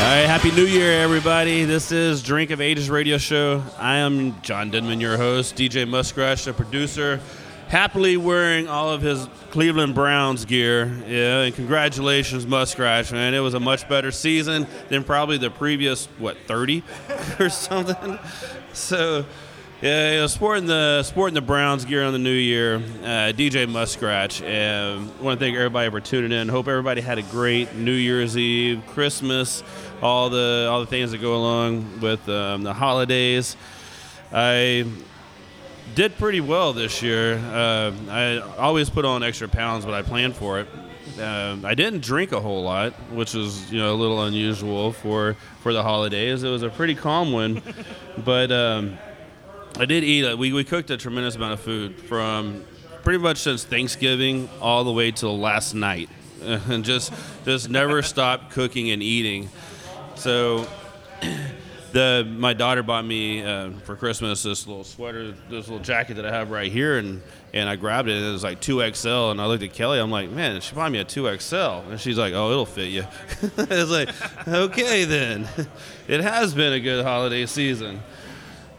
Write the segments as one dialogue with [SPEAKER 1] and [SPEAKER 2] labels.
[SPEAKER 1] All right, happy New Year, everybody. This is Drink of Ages radio show. I am John Denman, your host. DJ Muskrat, the producer, happily wearing all of his Cleveland Browns gear. Yeah, and congratulations, Muskrat, man. It was a much better season than probably the previous what 30 or something. So. Yeah, yeah, sporting the sporting the Browns gear on the new year, uh, DJ Muskrat, and I want to thank everybody for tuning in. Hope everybody had a great New Year's Eve, Christmas, all the all the things that go along with um, the holidays. I did pretty well this year. Uh, I always put on extra pounds, but I planned for it. Uh, I didn't drink a whole lot, which was you know a little unusual for for the holidays. It was a pretty calm one, but. Um, I did eat. uh, We, we cooked a tremendous amount of food from pretty much since Thanksgiving all the way till last night, and just just never stopped cooking and eating. So, the my daughter bought me uh, for Christmas this little sweater, this little jacket that I have right here, and and I grabbed it and it was like two XL, and I looked at Kelly, I'm like, man, she bought me a two XL, and she's like, oh, it'll fit you. it's like, okay then, it has been a good holiday season,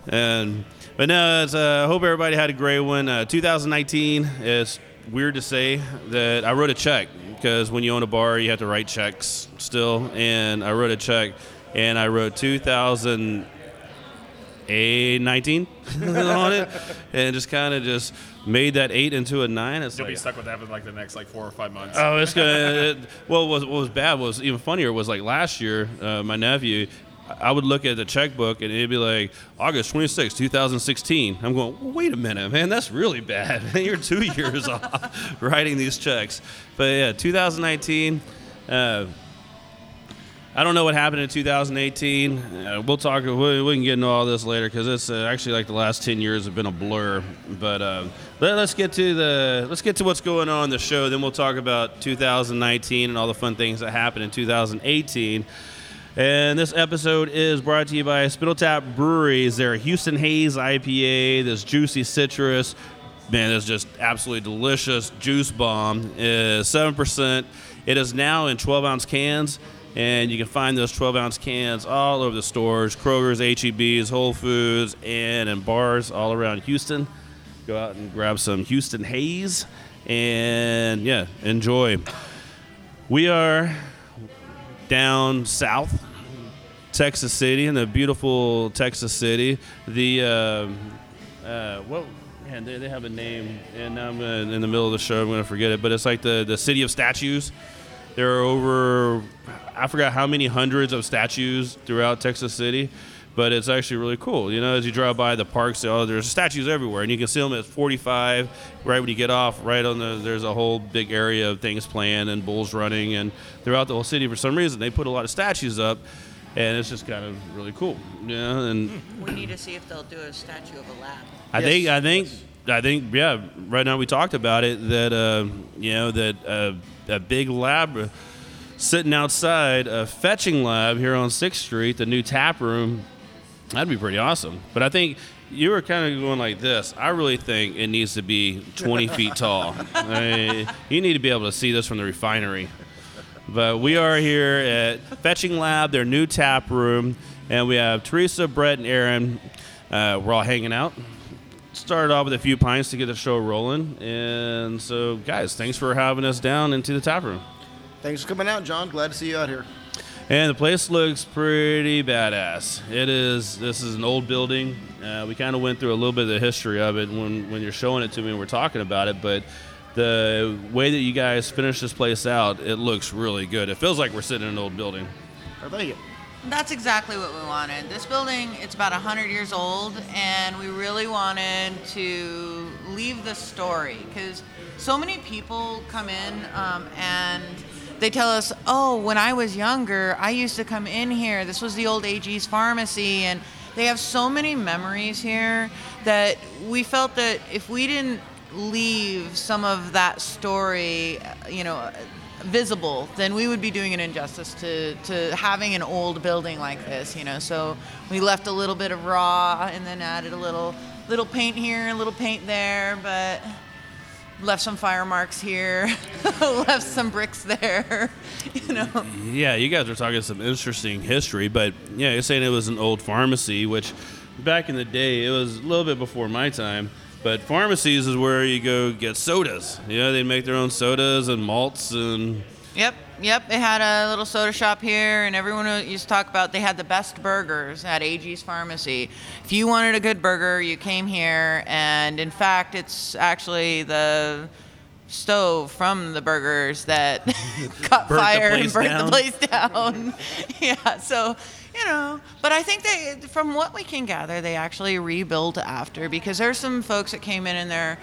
[SPEAKER 1] and. But no, uh, I hope everybody had a great one. Uh, 2019 is weird to say that I wrote a check because when you own a bar, you have to write checks still. And I wrote a check and I wrote 2019 on it and just kind of just made that eight into a nine. It's
[SPEAKER 2] You'll
[SPEAKER 1] like,
[SPEAKER 2] be stuck with that for like the next like four or five months.
[SPEAKER 1] Oh, it's gonna. It, well, what was, what was bad was even funnier was like last year, uh, my nephew. I would look at the checkbook and it'd be like August 26, 2016. I'm going, wait a minute, man, that's really bad. You're two years off writing these checks. But yeah, 2019. Uh, I don't know what happened in 2018. Uh, we'll talk. We, we can get into all this later because it's uh, actually like the last 10 years have been a blur. But uh, let, us get to the let's get to what's going on in the show. Then we'll talk about 2019 and all the fun things that happened in 2018. And this episode is brought to you by Spindle Tap Breweries. Their Houston Haze IPA, this juicy citrus, man, it's just absolutely delicious juice bomb. Is seven percent. It is now in 12 ounce cans, and you can find those 12 ounce cans all over the stores: Kroger's, HEB's, Whole Foods, and in bars all around Houston. Go out and grab some Houston Haze, and yeah, enjoy. We are down south, Texas City, in the beautiful Texas City. The uh, uh, what? Man, they, they have a name, and I'm gonna, in the middle of the show. I'm going to forget it, but it's like the the city of statues. There are over, I forgot how many hundreds of statues throughout Texas City, but it's actually really cool. You know, as you drive by the parks, oh, there's statues everywhere, and you can see them at 45. Right when you get off, right on the, there's a whole big area of things playing and bulls running, and throughout the whole city, for some reason, they put a lot of statues up, and it's just kind of really cool. You know, and
[SPEAKER 3] We need to see if they'll do a statue of a lab.
[SPEAKER 1] I think I think I think yeah. Right now we talked about it that uh, you know that uh, a big lab sitting outside a fetching lab here on Sixth Street, the new tap room. That'd be pretty awesome. But I think you were kind of going like this. I really think it needs to be 20 feet tall. I mean, you need to be able to see this from the refinery. But we are here at Fetching Lab, their new tap room, and we have Teresa, Brett, and Aaron. Uh, we're all hanging out. Started off with a few pints to get the show rolling, and so guys, thanks for having us down into the tap room.
[SPEAKER 4] Thanks for coming out, John. Glad to see you out here.
[SPEAKER 1] And the place looks pretty badass. It is. This is an old building. Uh, we kind of went through a little bit of the history of it when when you're showing it to me and we're talking about it, but the way that you guys finished this place out, it looks really good. It feels like we're sitting in an old building.
[SPEAKER 4] I thank you.
[SPEAKER 3] That's exactly what we wanted. This building, it's about 100 years old, and we really wanted to leave the story because so many people come in um, and they tell us, oh, when I was younger, I used to come in here. This was the old AG's pharmacy, and they have so many memories here that we felt that if we didn't leave some of that story, uh, you know, visible, then we would be doing an injustice to, to having an old building like this, you know. So we left a little bit of raw and then added a little little paint here, a little paint there, but left some fire marks here, left some bricks there, you know.
[SPEAKER 1] Yeah, you guys are talking some interesting history, but yeah, you're saying it was an old pharmacy, which back in the day, it was a little bit before my time. But pharmacies is where you go get sodas. You know, they make their own sodas and malts and
[SPEAKER 3] Yep, yep. They had a little soda shop here, and everyone used to talk about they had the best burgers at AG's Pharmacy. If you wanted a good burger, you came here, and in fact, it's actually the stove from the burgers that caught
[SPEAKER 1] Burnt
[SPEAKER 3] fire and burnt
[SPEAKER 1] down.
[SPEAKER 3] the place down. yeah, so you know, but I think they, from what we can gather, they actually rebuilt after because there's some folks that came in and they're.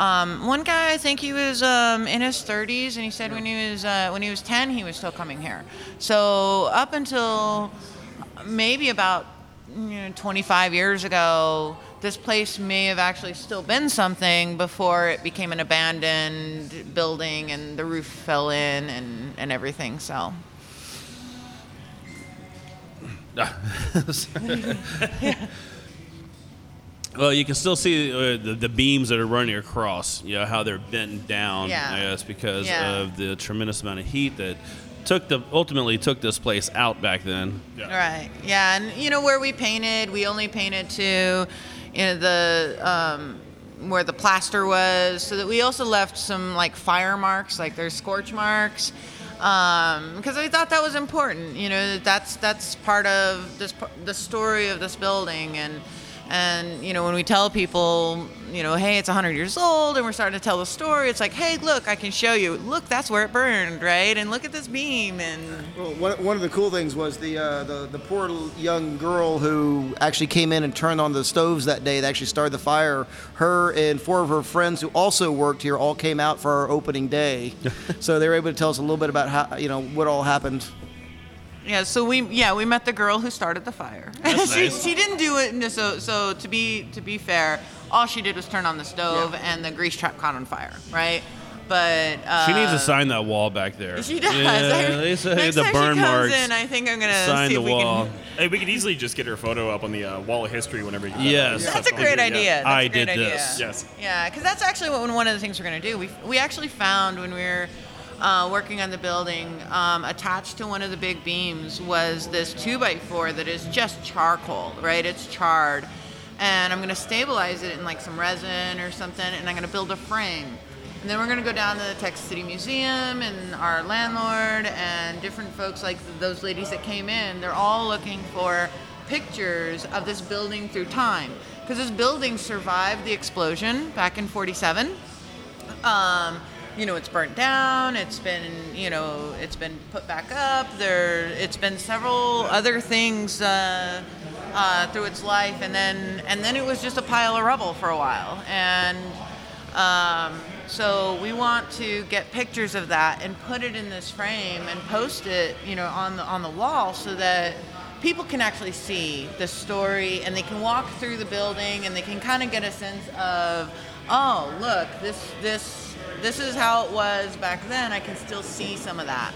[SPEAKER 3] Um, one guy, I think he was um, in his 30s, and he said when he was uh, when he was 10, he was still coming here. So up until maybe about you know, 25 years ago, this place may have actually still been something before it became an abandoned building and the roof fell in and, and everything. So.
[SPEAKER 1] Well, you can still see uh, the, the beams that are running across. You know how they're bent down.
[SPEAKER 3] Yeah.
[SPEAKER 1] I guess because
[SPEAKER 3] Yeah.
[SPEAKER 1] of the tremendous amount of heat that took the ultimately took this place out back then.
[SPEAKER 3] Right. Yeah, and you know where we painted, we only painted to, you know, the um, where the plaster was, so that we also left some like fire marks, like there's scorch marks, um, because we thought that was important. You know, that's that's part of this the story of this building and. And you know, when we tell people, you know, hey, it's 100 years old, and we're starting to tell the story, it's like, hey, look, I can show you. Look, that's where it burned, right? And look at this beam, and
[SPEAKER 4] Well, one, one of the cool things was the, uh, the the poor young girl who actually came in and turned on the stoves that day that actually started the fire. Her and four of her friends who also worked here all came out for our opening day, so they were able to tell us a little bit about how you know what all happened.
[SPEAKER 3] Yeah, so we yeah we met the girl who started the fire. she, she didn't do it. So so to be to be fair, all she did was turn on the stove and the grease trap caught on fire, right? But uh,
[SPEAKER 1] She needs to sign that wall back there.
[SPEAKER 3] She does.
[SPEAKER 1] Yeah, they say
[SPEAKER 3] Next
[SPEAKER 1] the
[SPEAKER 3] time
[SPEAKER 1] burn
[SPEAKER 3] she comes
[SPEAKER 1] marks.
[SPEAKER 3] in, I think I'm gonna
[SPEAKER 1] sign
[SPEAKER 3] see
[SPEAKER 1] the
[SPEAKER 3] if we
[SPEAKER 1] wall.
[SPEAKER 3] can.
[SPEAKER 2] Hey, we could easily just get her photo up on the uh, wall of history whenever you.
[SPEAKER 1] Yes.
[SPEAKER 3] That's a great idea. That's
[SPEAKER 1] I
[SPEAKER 3] a great
[SPEAKER 1] did
[SPEAKER 3] idea.
[SPEAKER 1] this.
[SPEAKER 2] Yes.
[SPEAKER 3] Yeah, because that's actually what, one of the things we're going to do. We, we actually found when we were uh, working on the building, um, attached to one of the big beams was this 2 by 4 that is just charcoal, right? It's charred. And I'm going to stabilize it in like some resin or something, and I'm going to build a frame. And then we're going to go down to the Texas City Museum and our landlord and different folks like those ladies that came in. They're all looking for pictures of this building through time because this building survived the explosion back in 47 um, you know, it's burnt down. It's been, you know, it's been put back up. There, it's been several other things uh, uh, through its life, and then and then it was just a pile of rubble for a while. And um, so we want to get pictures of that and put it in this frame and post it, you know, on the on the wall so that people can actually see the story and they can walk through the building and they can kind of get a sense of oh look this this this is how it was back then i can still see some of that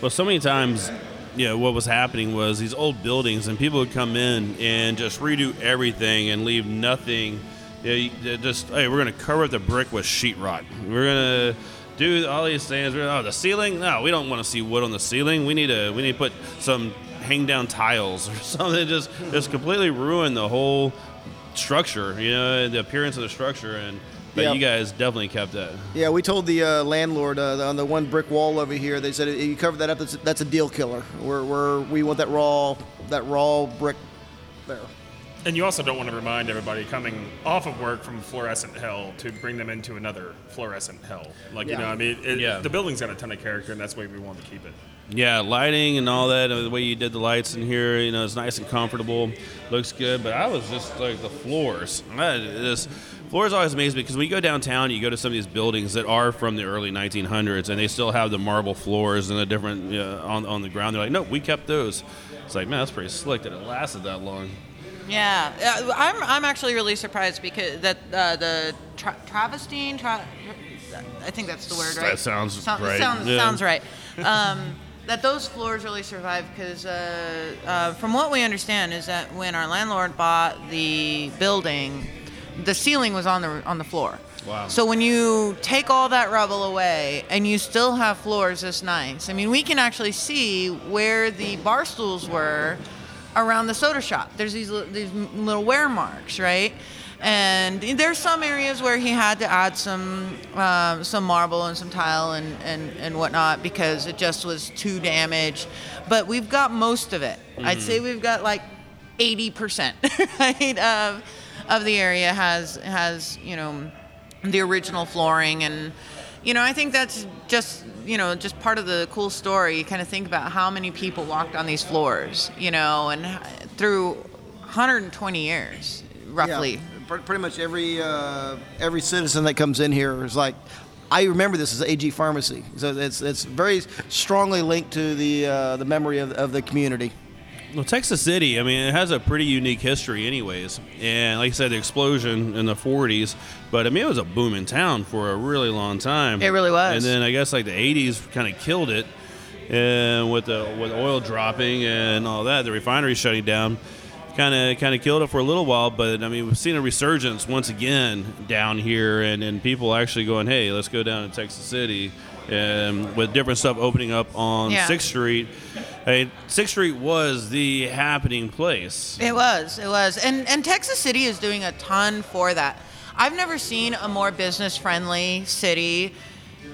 [SPEAKER 1] Well, so many times, you know, what was happening was these old buildings, and people would come in and just redo everything and leave nothing. You know, just hey, we're gonna cover the brick with sheetrock. We're gonna do all these things. Oh, the ceiling? No, we don't want to see wood on the ceiling. We need to we need to put some hang down tiles or something. Just just completely ruin the whole structure. You know, the appearance of the structure. And but
[SPEAKER 4] Yeah.
[SPEAKER 1] you guys definitely kept that.
[SPEAKER 4] Yeah, we told the uh, landlord uh, on the one brick wall over here. They said if you cover that up, that's, that's a deal killer. We're, we're, we want that raw that raw brick there.
[SPEAKER 2] And you also don't want to remind everybody coming off of work from fluorescent hell to bring them into another fluorescent hell. Like you know, I mean, it,
[SPEAKER 1] Yeah.
[SPEAKER 2] the building's got a ton of character, and that's why we want to keep it.
[SPEAKER 1] Yeah, lighting and all that. uh, The way you did the lights in here, you know, it's nice and comfortable. Looks good. But I was just like the floors. I, this floors always amaze me because when you go downtown, you go to some of these buildings that are from the early 1900s, and they still have the marble floors and the different you know, on on the ground. They're like, no, we kept those. It's like, man, that's pretty slick that it lasted that long.
[SPEAKER 3] Yeah, uh, I'm, I'm actually really surprised because that uh, the tra- Travestine, tra- I think that's the word, right?
[SPEAKER 1] That sounds
[SPEAKER 3] Sound-
[SPEAKER 1] right.
[SPEAKER 3] Sounds,
[SPEAKER 1] Yeah.
[SPEAKER 3] sounds right. Um, that those floors really survived because, uh, uh, from what we understand, is that when our landlord bought the building, the ceiling was on the on the floor.
[SPEAKER 1] Wow.
[SPEAKER 3] So when you take all that rubble away and you still have floors this nice, I mean, we can actually see where the bar stools were around the soda shop. There's these these little wear marks, right? And there's some areas where he had to add some um, some marble and some tile and, and, and whatnot because it just was too damaged. But we've got most of it. I'd say we've got like 80% right of of the area has has you know the original flooring and you know i think that's just you know just part of the cool story you kind of think about how many people walked on these floors you know and through 120 years roughly
[SPEAKER 4] Yeah, pretty much every uh, every citizen that comes in here is like, I remember this as AG Pharmacy. So it's it's very strongly linked to the uh, the memory of, of the community.
[SPEAKER 1] Well, Texas City, I mean, it has a pretty unique history, anyways. And like I said, the explosion in the 40s, but I mean, it was a booming town for a really long time.
[SPEAKER 3] It really was.
[SPEAKER 1] And then I guess like the 80s kind of killed it, and with the with oil dropping and all that, the refinery shutting down, kind of kind of killed it for a little while. But I mean, we've seen a resurgence once again down here, and and people actually going, hey, let's go down to Texas City. And with different stuff opening up on
[SPEAKER 3] Yeah.
[SPEAKER 1] Sixth Street, Mean, Sixth Street was the happening place.
[SPEAKER 3] It was, it was, and and Texas City is doing a ton for that. I've never seen a more business friendly city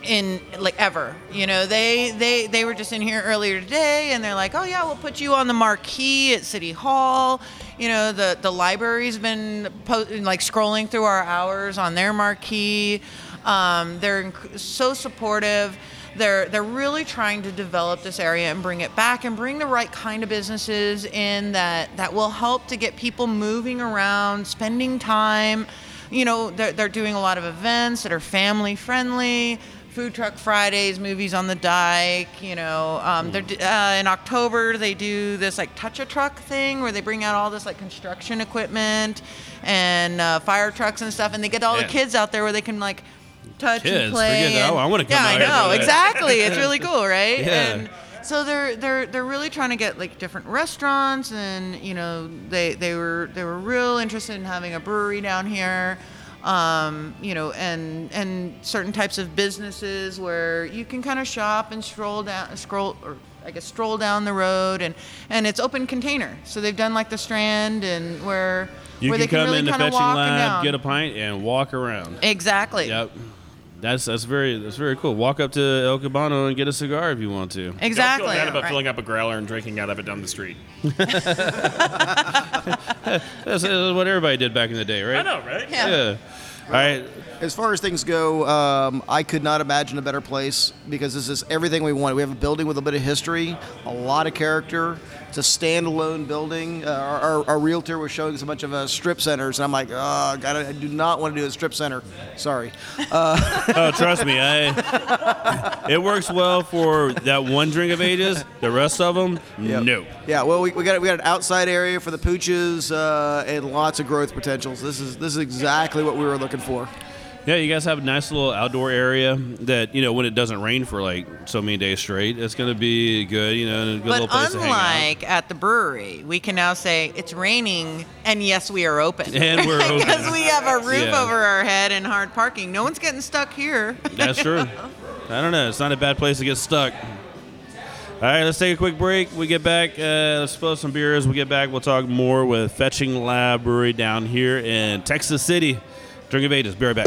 [SPEAKER 3] in like ever. You know, they they they were just in here earlier today, and they're like, oh yeah, we'll put you on the marquee at City Hall. You know, the the library's been po- like scrolling through our hours on their marquee. Um, they're so supportive they're they're really trying to develop this area and bring it back and bring the right kind of businesses in that that will help to get people moving around, spending time. You know, they're, they're doing a lot of events that are family friendly. Food truck Fridays, movies on the dike. You know, um, they're uh, in October they do this like touch a truck thing where they bring out all this like construction equipment and uh, fire trucks and stuff, and they get all
[SPEAKER 1] Yeah.
[SPEAKER 3] the kids out there where they can like touch
[SPEAKER 1] Kids,
[SPEAKER 3] and play.
[SPEAKER 1] forget that.
[SPEAKER 3] and-
[SPEAKER 1] I wanna come
[SPEAKER 3] yeah, I know exactly. It's really cool, right?
[SPEAKER 1] Yeah.
[SPEAKER 3] And so they're they're they're really trying to get like different restaurants, and you know they they were they were real interested in having a brewery down here. Um, you know, and and certain types of businesses where you can kind of shop and stroll down, scroll or I guess stroll down the road, and and it's open container. So they've done like the Strand and where
[SPEAKER 1] You
[SPEAKER 3] where
[SPEAKER 1] can
[SPEAKER 3] they can
[SPEAKER 1] come
[SPEAKER 3] really
[SPEAKER 1] in the fetching lab, get a pint, and walk around.
[SPEAKER 3] exactly.
[SPEAKER 1] Yep. That's that's very that's very cool. Walk up to El Cabano and get a cigar if you want to.
[SPEAKER 3] Exactly.
[SPEAKER 2] Don't feel bad about
[SPEAKER 3] right.
[SPEAKER 2] filling up a growler and drinking out of it down the street.
[SPEAKER 1] That's, that's what everybody did back in the day, right?
[SPEAKER 2] I know, right?
[SPEAKER 3] Yeah.
[SPEAKER 1] All right.
[SPEAKER 4] As far as things go, um, I could not imagine a better place because this is everything we want. We have a building with a bit of history, a lot of character. It's a standalone building. Uh, our, our, our realtor was showing us a bunch of uh, strip centers, and I'm like, oh, God, I do not want to do a strip center. Sorry.
[SPEAKER 1] Oh, trust me, I. It works well for that one drink of ages. The rest of them,
[SPEAKER 4] Yep.
[SPEAKER 1] no.
[SPEAKER 4] Yeah, well, we, we got we got an outside area for the pooches uh, and lots of growth potentials. This is this is exactly what we were looking for.
[SPEAKER 1] Yeah, you guys have a nice little outdoor area that you know when it doesn't rain for like so many days straight, it's gonna be good. You know, good
[SPEAKER 3] But
[SPEAKER 1] little place to hang out.
[SPEAKER 3] unlike at the brewery, we can now say it's raining, and yes, we are open.
[SPEAKER 1] And we're open.
[SPEAKER 3] because we have a roof
[SPEAKER 1] Yeah.
[SPEAKER 3] over our head and hard parking. No one's getting stuck here.
[SPEAKER 1] That's true. I don't know. It's not a bad place to get stuck. All right, let's take a quick break. We get back. Uh, let's spill some beers. We get back. We'll talk more with Fetching Lab Brewery down here in Texas City. Drink of ages. Be right back.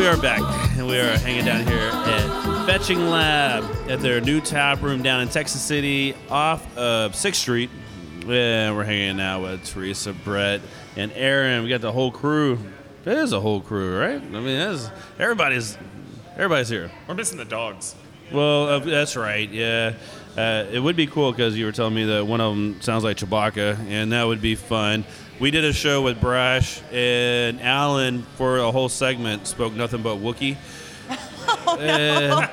[SPEAKER 1] we are back, and we are hanging down here at Fetching Lab at their new tap room down in Texas City, off of Sixth Street. And we're hanging out with Teresa, Brett, and Aaron. We got the whole crew. It is a whole crew, right? I mean, that's, everybody's everybody's here.
[SPEAKER 2] We're missing the dogs.
[SPEAKER 1] Well, uh, that's right. Yeah, uh, it would be cool because you were telling me that one of them sounds like Chewbacca, and that would be fun. We did a show with Brash and Alan for a whole segment. Spoke nothing but Wookiee. And-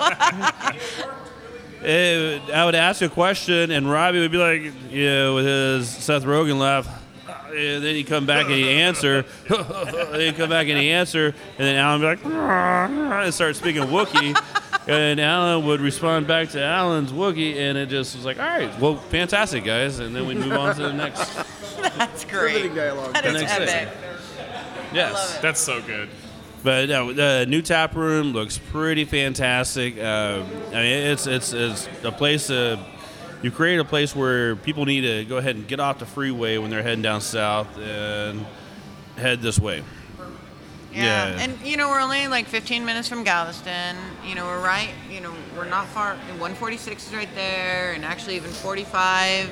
[SPEAKER 1] Eh, I would ask a question, and Robbie would be like, "Yeah," with his Seth Rogen laugh. And then he'd come back and he'd answer. then he'd come back and he'd answer, and then Alan would be like, and start speaking Wookiee. And Alan would respond back to Alan's Wookiee, and it just was like, all right, well, fantastic, guys. And then we move on to the next.
[SPEAKER 3] That's great.
[SPEAKER 4] Riveting dialogue.
[SPEAKER 3] That
[SPEAKER 1] The
[SPEAKER 3] is
[SPEAKER 1] next
[SPEAKER 3] epic.
[SPEAKER 1] thing. Yes.
[SPEAKER 2] That's so good.
[SPEAKER 1] But no, the new tap room looks pretty fantastic. Uh, I mean, it's it's it's a place. Uh, you create a place where people need to go ahead and get off the freeway when they're heading down south and head this way.
[SPEAKER 3] Yeah.
[SPEAKER 1] Yeah.
[SPEAKER 3] and you know we're only like 15 minutes from Galveston. You know we're right. You know we're not far. 146 is right there, and actually even 45,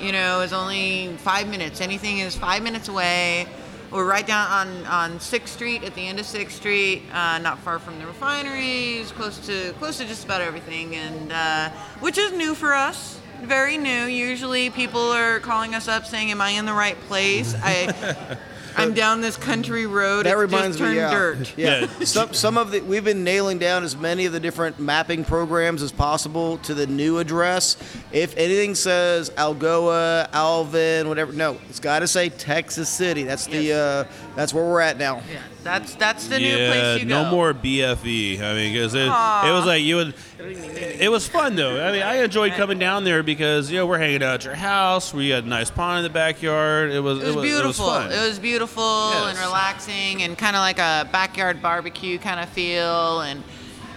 [SPEAKER 3] you know, is only five minutes. Anything is five minutes away. We're right down on on Sixth Street at the end of Sixth Street, uh, not far from the refineries, close to close to just about everything, and uh, which is new for us. Very new. Usually people are calling us up saying, "Am I in the right place?" I. I'm down this country road.
[SPEAKER 4] That
[SPEAKER 3] it's
[SPEAKER 4] reminds
[SPEAKER 3] just turned
[SPEAKER 4] me, yeah.
[SPEAKER 3] dirt.
[SPEAKER 4] Yeah.
[SPEAKER 1] Yeah.
[SPEAKER 4] some some of the we've been nailing down as many of the different mapping programs as possible to the new address. If anything says Algoa, Alvin, whatever, no, it's got to say Texas City. That's the
[SPEAKER 3] Yes.
[SPEAKER 4] uh, that's where we're at now.
[SPEAKER 3] Yeah, that's that's the new place you go.
[SPEAKER 1] no more BFE. I mean, because it, it was like you would. It was fun though. I mean, I enjoyed coming down there because you know we're hanging out at your house. We had a nice pond in the backyard. It was
[SPEAKER 3] It was beautiful.
[SPEAKER 1] It was fun.
[SPEAKER 3] beautiful and relaxing and kind of like a backyard barbecue kind of feel and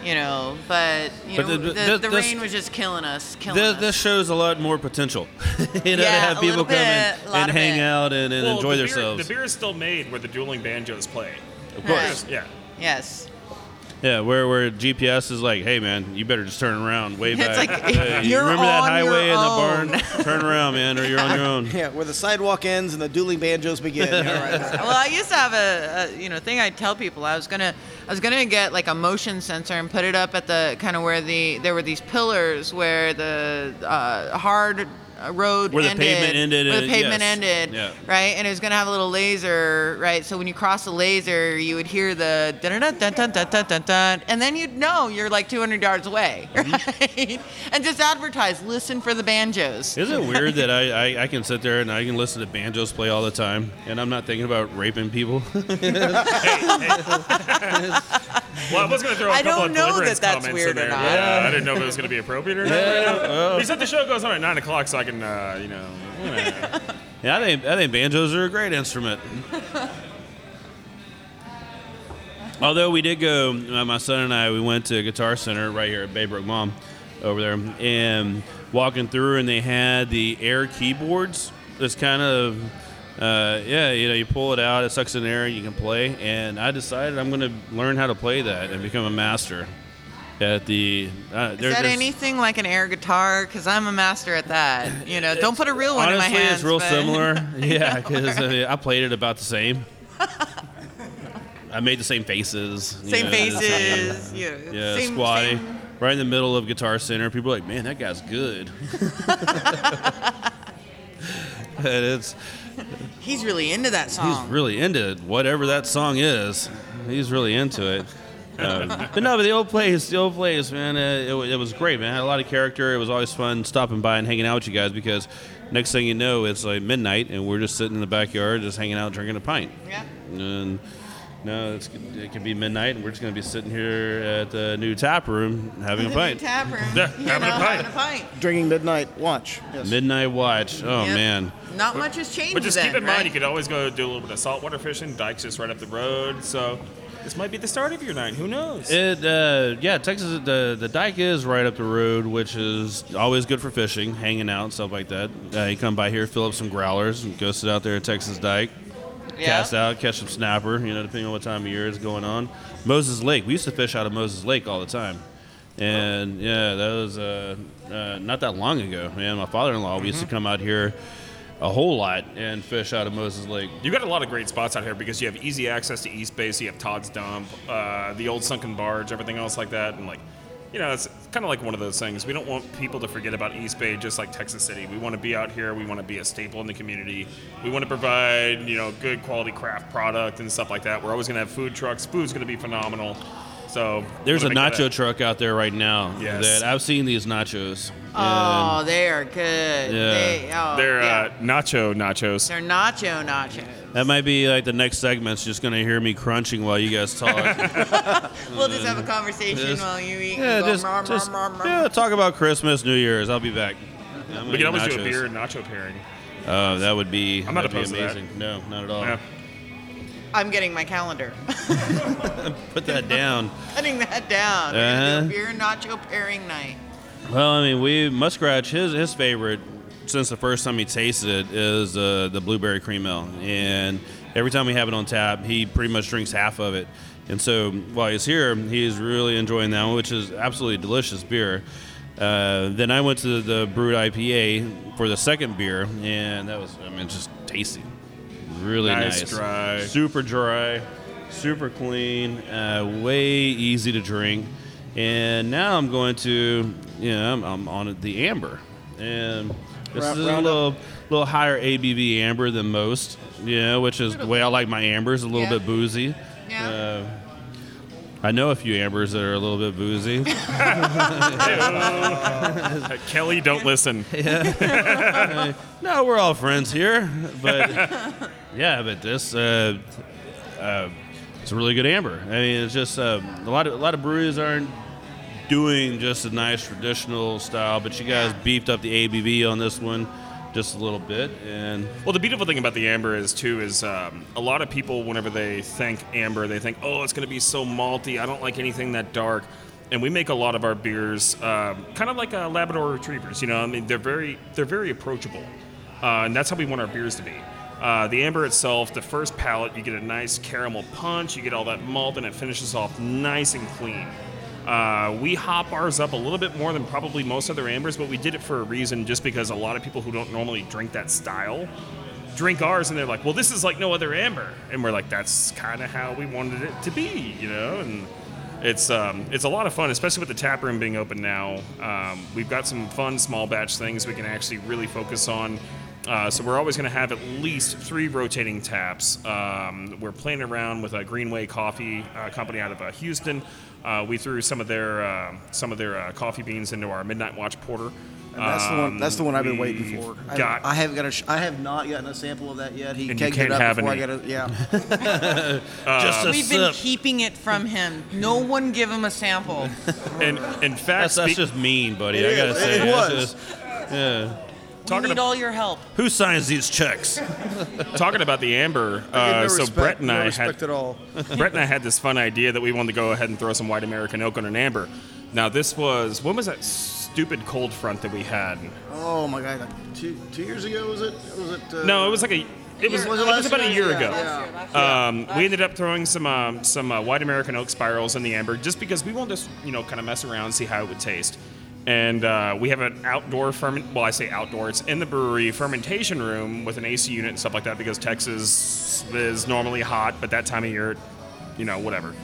[SPEAKER 3] you know, but you
[SPEAKER 1] But
[SPEAKER 3] know,
[SPEAKER 1] the-
[SPEAKER 3] the,
[SPEAKER 1] the-
[SPEAKER 3] the,
[SPEAKER 1] this-
[SPEAKER 3] rain was just killing us, killing
[SPEAKER 1] This,
[SPEAKER 3] us.
[SPEAKER 1] this shows a lot more potential. you know, to
[SPEAKER 3] Yeah,
[SPEAKER 1] have
[SPEAKER 3] a
[SPEAKER 1] people
[SPEAKER 3] little
[SPEAKER 1] come and,
[SPEAKER 3] bit, a lot
[SPEAKER 1] and hang
[SPEAKER 3] it.
[SPEAKER 1] out and, and
[SPEAKER 2] Well,
[SPEAKER 1] enjoy
[SPEAKER 2] the
[SPEAKER 1] themselves.
[SPEAKER 2] The beer is still made where the dueling banjos play.
[SPEAKER 1] Of course.
[SPEAKER 3] Right.
[SPEAKER 2] Yeah.
[SPEAKER 3] yes.
[SPEAKER 1] Yeah, where where GPS is like, hey man, you better just turn around way
[SPEAKER 3] It's
[SPEAKER 1] back.
[SPEAKER 3] like,
[SPEAKER 1] Hey, you
[SPEAKER 3] you're
[SPEAKER 1] remember that
[SPEAKER 3] on your
[SPEAKER 1] highway in the barn? turn around, man, or you're on your own.
[SPEAKER 4] Yeah, where the sidewalk ends and the dueling banjos begin. Right.
[SPEAKER 3] well, I used to have a, a you know thing I'd tell people. I was gonna I was gonna get like a motion sensor and put it up at the kind of where the there were these pillars where the uh, hard road
[SPEAKER 1] where the pavement ended,
[SPEAKER 3] where the pavement
[SPEAKER 1] yes.
[SPEAKER 3] ended,
[SPEAKER 1] yeah.
[SPEAKER 3] right? And it was gonna have a little laser, right? So when you cross the laser, you would hear the dun dun dun dun dun dun dun, dun and then you'd know you're like 200 yards away, right? Mm-hmm. and just advertise, listen for the banjos.
[SPEAKER 1] Isn't it weird that I, I, I can sit there and I can listen to banjos play all the time, and I'm not thinking about raping people?
[SPEAKER 2] well, I was gonna throw a
[SPEAKER 3] I
[SPEAKER 2] couple of deliverance
[SPEAKER 3] that
[SPEAKER 2] comments in there. Yeah, I didn't know if it was gonna be appropriate or not.
[SPEAKER 1] Yeah.
[SPEAKER 2] Uh, he said the show goes on at nine o'clock, so I can, uh, you know.
[SPEAKER 1] yeah, I think, I think banjos are a great instrument. Although we did go, uh, my son and I, we went to Guitar Center right here at Baybrook Mall over there, and walking through, and they had the air keyboards. It's kind of, uh, yeah, you know, you pull it out, it sucks in air, you can play. And I decided I'm going to learn how to play that and become a master. At the. Uh,
[SPEAKER 3] Is that anything like an air guitar? Because I'm a master at that. You know, don't put a real one
[SPEAKER 1] Honestly,
[SPEAKER 3] in my hands.
[SPEAKER 1] it's real
[SPEAKER 3] but-
[SPEAKER 1] similar. yeah, because I, I played it about the same. I made the same faces. you
[SPEAKER 3] Same
[SPEAKER 1] know, the same-
[SPEAKER 3] faces.
[SPEAKER 1] Yeah,
[SPEAKER 3] same,
[SPEAKER 1] squatty,
[SPEAKER 3] same-
[SPEAKER 1] right in the middle of Guitar Center. People are like, man, that guy's good. and it's
[SPEAKER 3] He's really into that song.
[SPEAKER 1] he's really into whatever that song is. He's really into it. Um, but no, but the old place, the old place, man, uh, it, it was great, man. Had a lot of character. It was always fun stopping by and hanging out with you guys because next thing you know, it's like midnight and we're just sitting in the backyard, just hanging out, drinking a pint.
[SPEAKER 3] yeah.
[SPEAKER 1] And no, it's, it can be midnight, and we're just going to be sitting here at the new tap room having a pint.
[SPEAKER 3] Tap room.
[SPEAKER 2] Yeah,
[SPEAKER 3] you
[SPEAKER 2] having a
[SPEAKER 3] know,
[SPEAKER 2] pint.
[SPEAKER 3] Having a pint.
[SPEAKER 4] Drinking midnight watch. Yes.
[SPEAKER 1] Midnight watch. Oh
[SPEAKER 3] Yep.
[SPEAKER 1] man.
[SPEAKER 3] Not much has changed.
[SPEAKER 2] But just
[SPEAKER 3] then,
[SPEAKER 2] keep in mind, you could always go do a little bit of saltwater fishing. Dike's just right up the road, so this might be the start of your night. Who knows?
[SPEAKER 1] It uh, yeah, Texas the the dike is right up the road, which is always good for fishing, hanging out, stuff like that. Uh, you come by here, fill up some growlers, and go sit out there at Texas Dike,
[SPEAKER 3] Yeah.
[SPEAKER 1] cast out, catch some snapper. You know, depending on what time of year is going on. Moses Lake, we used to fish out of Moses Lake all the time, and yeah, that was uh, uh, not that long ago. Man, my father-in-law, we used to come out here a whole lot and fish out of Moses Lake.
[SPEAKER 2] You've got a lot of great spots out here because you have easy access to East Bay. You have Todd's Dump, uh, the old sunken barge, everything else like that, and like, you know, it's kind of like one of those things. We don't want people to forget about East Bay, just like Texas City. We want to be out here. We want to be a staple in the community. We want to provide, you know, good quality craft product and stuff like that. We're always going to have food trucks. Food's going to be phenomenal. So
[SPEAKER 1] There's a
[SPEAKER 2] wanna make that
[SPEAKER 1] nacho truck out there right now
[SPEAKER 2] Yes.
[SPEAKER 1] that I've seen these nachos.
[SPEAKER 3] Oh, they are good.
[SPEAKER 1] Yeah.
[SPEAKER 3] They, oh,
[SPEAKER 2] They're
[SPEAKER 3] yeah.
[SPEAKER 2] uh, nacho nachos.
[SPEAKER 3] They're nacho nachos.
[SPEAKER 1] That might be like the next segment's just going to hear me crunching while you guys talk.
[SPEAKER 3] We'll just have a conversation
[SPEAKER 1] Just-
[SPEAKER 3] while you eat.
[SPEAKER 1] yeah,
[SPEAKER 3] go,
[SPEAKER 1] just,
[SPEAKER 3] "Mrr,
[SPEAKER 1] just
[SPEAKER 3] mrr, mrr, mrr."
[SPEAKER 1] yeah, talk about Christmas, New Year's. I'll be back. Yeah,
[SPEAKER 2] We can always
[SPEAKER 1] eat
[SPEAKER 2] do a beer and nacho pairing.
[SPEAKER 1] Oh, that would be.
[SPEAKER 2] I'm not
[SPEAKER 1] that'd be
[SPEAKER 2] opposed to that.
[SPEAKER 1] amazing. No, not at all.
[SPEAKER 2] Yeah.
[SPEAKER 3] I'm getting my calendar.
[SPEAKER 1] Put that down.
[SPEAKER 3] Putting that down. Do
[SPEAKER 1] Uh-huh.
[SPEAKER 3] a beer nacho pairing night.
[SPEAKER 1] Well, I mean, we Muskrat. His his favorite since the first time he tasted it is uh, the blueberry cream ale, and every time we have it on tap, he pretty much drinks half of it. And so while he's here, he's really enjoying that one, which is absolutely delicious beer. Uh, then I went to the brewed IPA for the second beer, and that was I mean just tasty, really
[SPEAKER 2] Nice,
[SPEAKER 1] nice,
[SPEAKER 2] dry.
[SPEAKER 1] super dry, super clean, uh, way easy to drink. And now I'm going to, you know, I'm, I'm on the amber, and this
[SPEAKER 4] Round-
[SPEAKER 1] is a
[SPEAKER 4] round
[SPEAKER 1] little little higher ABV amber than most, you know, which is the way I like my ambers, a little
[SPEAKER 3] Yeah.
[SPEAKER 1] bit boozy.
[SPEAKER 3] Yeah.
[SPEAKER 1] Uh, I know a few ambers that are a little bit boozy.
[SPEAKER 2] Uh, Kelly, don't listen.
[SPEAKER 1] no, we're all friends here, but yeah, but this uh, uh, it's a really good amber. I mean, it's just uh, a lot of a lot of breweries aren't doing just a nice traditional style, but you guys beefed up the ABV on this one just a little bit, and
[SPEAKER 2] Well, the beautiful thing about the amber is too is um, a lot of people whenever they think amber, they think, oh, it's going to be so malty. I don't like anything that dark. And we make a lot of our beers um, kind of like uh, Labrador Retrievers. You know, I mean, they're very they're very approachable, uh, and that's how we want our beers to be. Uh, the amber itself, the first palate, you get a nice caramel punch. You get all that malt, and it finishes off nice and clean. Uh, we hop ours up a little bit more than probably most other ambers, but we did it for a reason just because a lot of people who don't normally drink that style drink ours and they're like, well, this is like no other amber. And we're like, that's kind of how we wanted it to be, you know? And it's, um, it's a lot of fun, especially with the tap room being open now. Um, we've got some fun small batch things we can actually really focus on. Uh, so we're always going to have at least three rotating taps. Um, we're playing around with a Greenway Coffee uh, company out of uh, Houston. Uh, we threw some of their uh, some of their uh, coffee beans into our Midnight Watch Porter.
[SPEAKER 4] And that's the one. That's the one I've been waiting for. I,
[SPEAKER 2] got-
[SPEAKER 4] I haven't got a. Sh- I have not gotten a sample of that yet. He
[SPEAKER 2] And you
[SPEAKER 4] kegged
[SPEAKER 2] can't
[SPEAKER 4] it up
[SPEAKER 2] have
[SPEAKER 4] before
[SPEAKER 2] any.
[SPEAKER 4] I got it. Yeah.
[SPEAKER 1] just a
[SPEAKER 3] We've been keeping it from him. No one give him a sample.
[SPEAKER 2] And in fact,
[SPEAKER 1] That's, that's
[SPEAKER 2] speak-
[SPEAKER 1] just mean, buddy.
[SPEAKER 4] It
[SPEAKER 1] I gotta
[SPEAKER 4] is.
[SPEAKER 1] say,
[SPEAKER 4] It was.
[SPEAKER 1] just- yeah.
[SPEAKER 3] We need
[SPEAKER 2] ab-
[SPEAKER 3] all your help.
[SPEAKER 1] Who signs these checks?
[SPEAKER 2] talking about the amber, uh,
[SPEAKER 4] no
[SPEAKER 2] so
[SPEAKER 4] respect,
[SPEAKER 2] Brett and
[SPEAKER 4] no
[SPEAKER 2] I had
[SPEAKER 4] at all.
[SPEAKER 2] Brett and I had this fun idea that we wanted to go ahead and throw some white American oak on an amber. Now this was when was that stupid cold front that we had?
[SPEAKER 4] Oh my god! Like two two years ago was it? Was it? Uh,
[SPEAKER 2] No, it was like a It was,
[SPEAKER 4] Was
[SPEAKER 2] it
[SPEAKER 4] it
[SPEAKER 2] was
[SPEAKER 4] last
[SPEAKER 2] about a
[SPEAKER 4] year?
[SPEAKER 2] year
[SPEAKER 4] Yeah,
[SPEAKER 2] ago. Um, we ended up throwing some um, some uh, white American oak spirals in the amber just because we wanted to you know kind of mess around, and see how it would taste. And uh, we have an outdoor ferment. Well, I say outdoor. It's in the brewery fermentation room with an AC unit and stuff like that because Texas is normally hot, but that time of year, you know, whatever.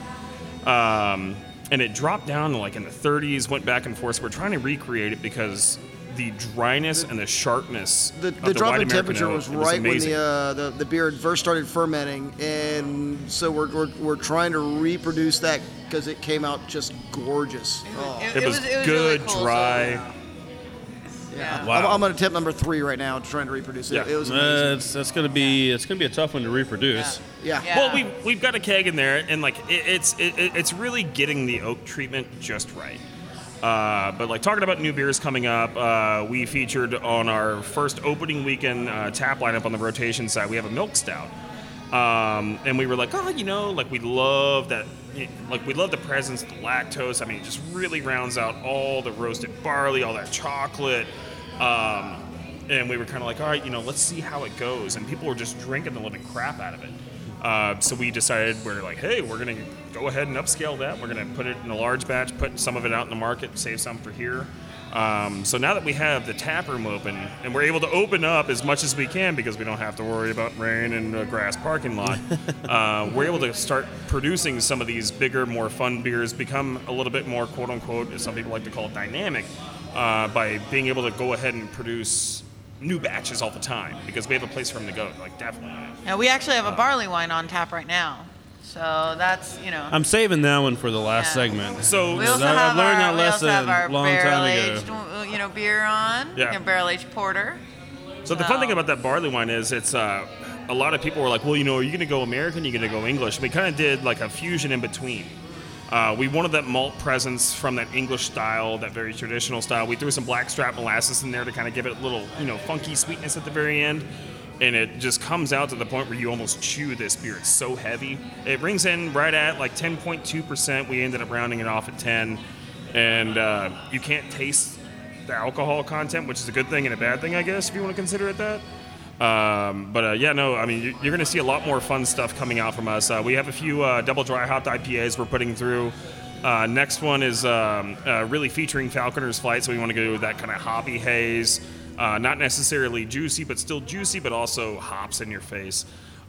[SPEAKER 2] Um, and it dropped down like in the 30s, went back and forth. So we're trying to recreate it because the dryness and the sharpness
[SPEAKER 4] The,
[SPEAKER 2] of
[SPEAKER 4] the drop
[SPEAKER 2] white
[SPEAKER 4] in temperature
[SPEAKER 2] oak,
[SPEAKER 4] was
[SPEAKER 2] it
[SPEAKER 4] right when the, uh, the the beer had first started fermenting, and so we're, we're, we're trying to reproduce that because it came out just gorgeous. Oh.
[SPEAKER 2] It, was,
[SPEAKER 3] it was
[SPEAKER 2] good,
[SPEAKER 3] really cool, so-
[SPEAKER 2] dry.
[SPEAKER 3] Yeah.
[SPEAKER 4] I'm, I'm on attempt number three right now, trying to reproduce it.
[SPEAKER 2] Yeah.
[SPEAKER 4] It was
[SPEAKER 1] Uh,
[SPEAKER 4] amazing.
[SPEAKER 1] it's it's gonna be it's gonna be a tough one to reproduce.
[SPEAKER 4] yeah.
[SPEAKER 3] Yeah.
[SPEAKER 2] Well, we we've got a keg in there, and like it, it's it, it- it's really getting the oak treatment just right. Uh, but like talking about new beers coming up, uh, we featured on our first opening weekend uh, tap lineup on the rotation side. We have a milk stout, um, and we were like, oh, you know, like we love that, like we love the presence, of the lactose. I mean, it just really rounds out all the roasted barley, all that chocolate. Um, and we were kind of like, all right, you know, let's see how it goes. And people were just drinking the living crap out of it. Uh, so we decided we're like, hey, we're gonna go ahead and upscale that. We're gonna put it in a large batch, put some of it out in the market, save some for here. Um, so now that we have the tap room open and we're able to open up as much as we can because we don't have to worry about rain and a grass parking lot, uh, we're able to start producing some of these bigger, more fun beers, become a little bit more quote unquote, as some people like to call it, dynamic uh, by being able to go ahead and produce new batches all the time because we have a place for them to go. Like definitely.
[SPEAKER 3] Yeah, we actually have a barley wine on tap right now. So that's, you know.
[SPEAKER 1] I'm saving that one for the last
[SPEAKER 3] Yeah.
[SPEAKER 1] segment.
[SPEAKER 2] So
[SPEAKER 3] we also
[SPEAKER 1] I've
[SPEAKER 3] have
[SPEAKER 1] learned
[SPEAKER 3] our,
[SPEAKER 1] that
[SPEAKER 3] we also have
[SPEAKER 1] lesson
[SPEAKER 3] our
[SPEAKER 1] a long time
[SPEAKER 3] barrel
[SPEAKER 1] ago.
[SPEAKER 3] aged, uh, you know, beer on.
[SPEAKER 2] Yeah.
[SPEAKER 3] Yeah. Barrel aged porter.
[SPEAKER 2] So the fun thing about that barley wine is it's uh, a lot of people were like, well, you know, are you going to go American? Are you going to go English? We kind of did like a fusion in between. Uh, we wanted that malt presence from that English style, that very traditional style. We threw some blackstrap molasses in there to kind of give it a little, you know, funky sweetness at the very end. And it just comes out to the point where you almost chew this beer. It's so heavy. It rings in right at like 10.2%. We ended up rounding it off at 10. And uh, you can't taste the alcohol content, which is a good thing and a bad thing, I guess, if you want to consider it that. Um, but uh, yeah, no, I mean, you- you're going to see a lot more fun stuff coming out from us. Uh, we have a few uh, double dry hopped IPAs we're putting through. Uh, next one is um, uh, really featuring Falconer's Flight, so we want to go with that kind of hoppy haze. Uh, not necessarily juicy, but still juicy, but also hops in your face.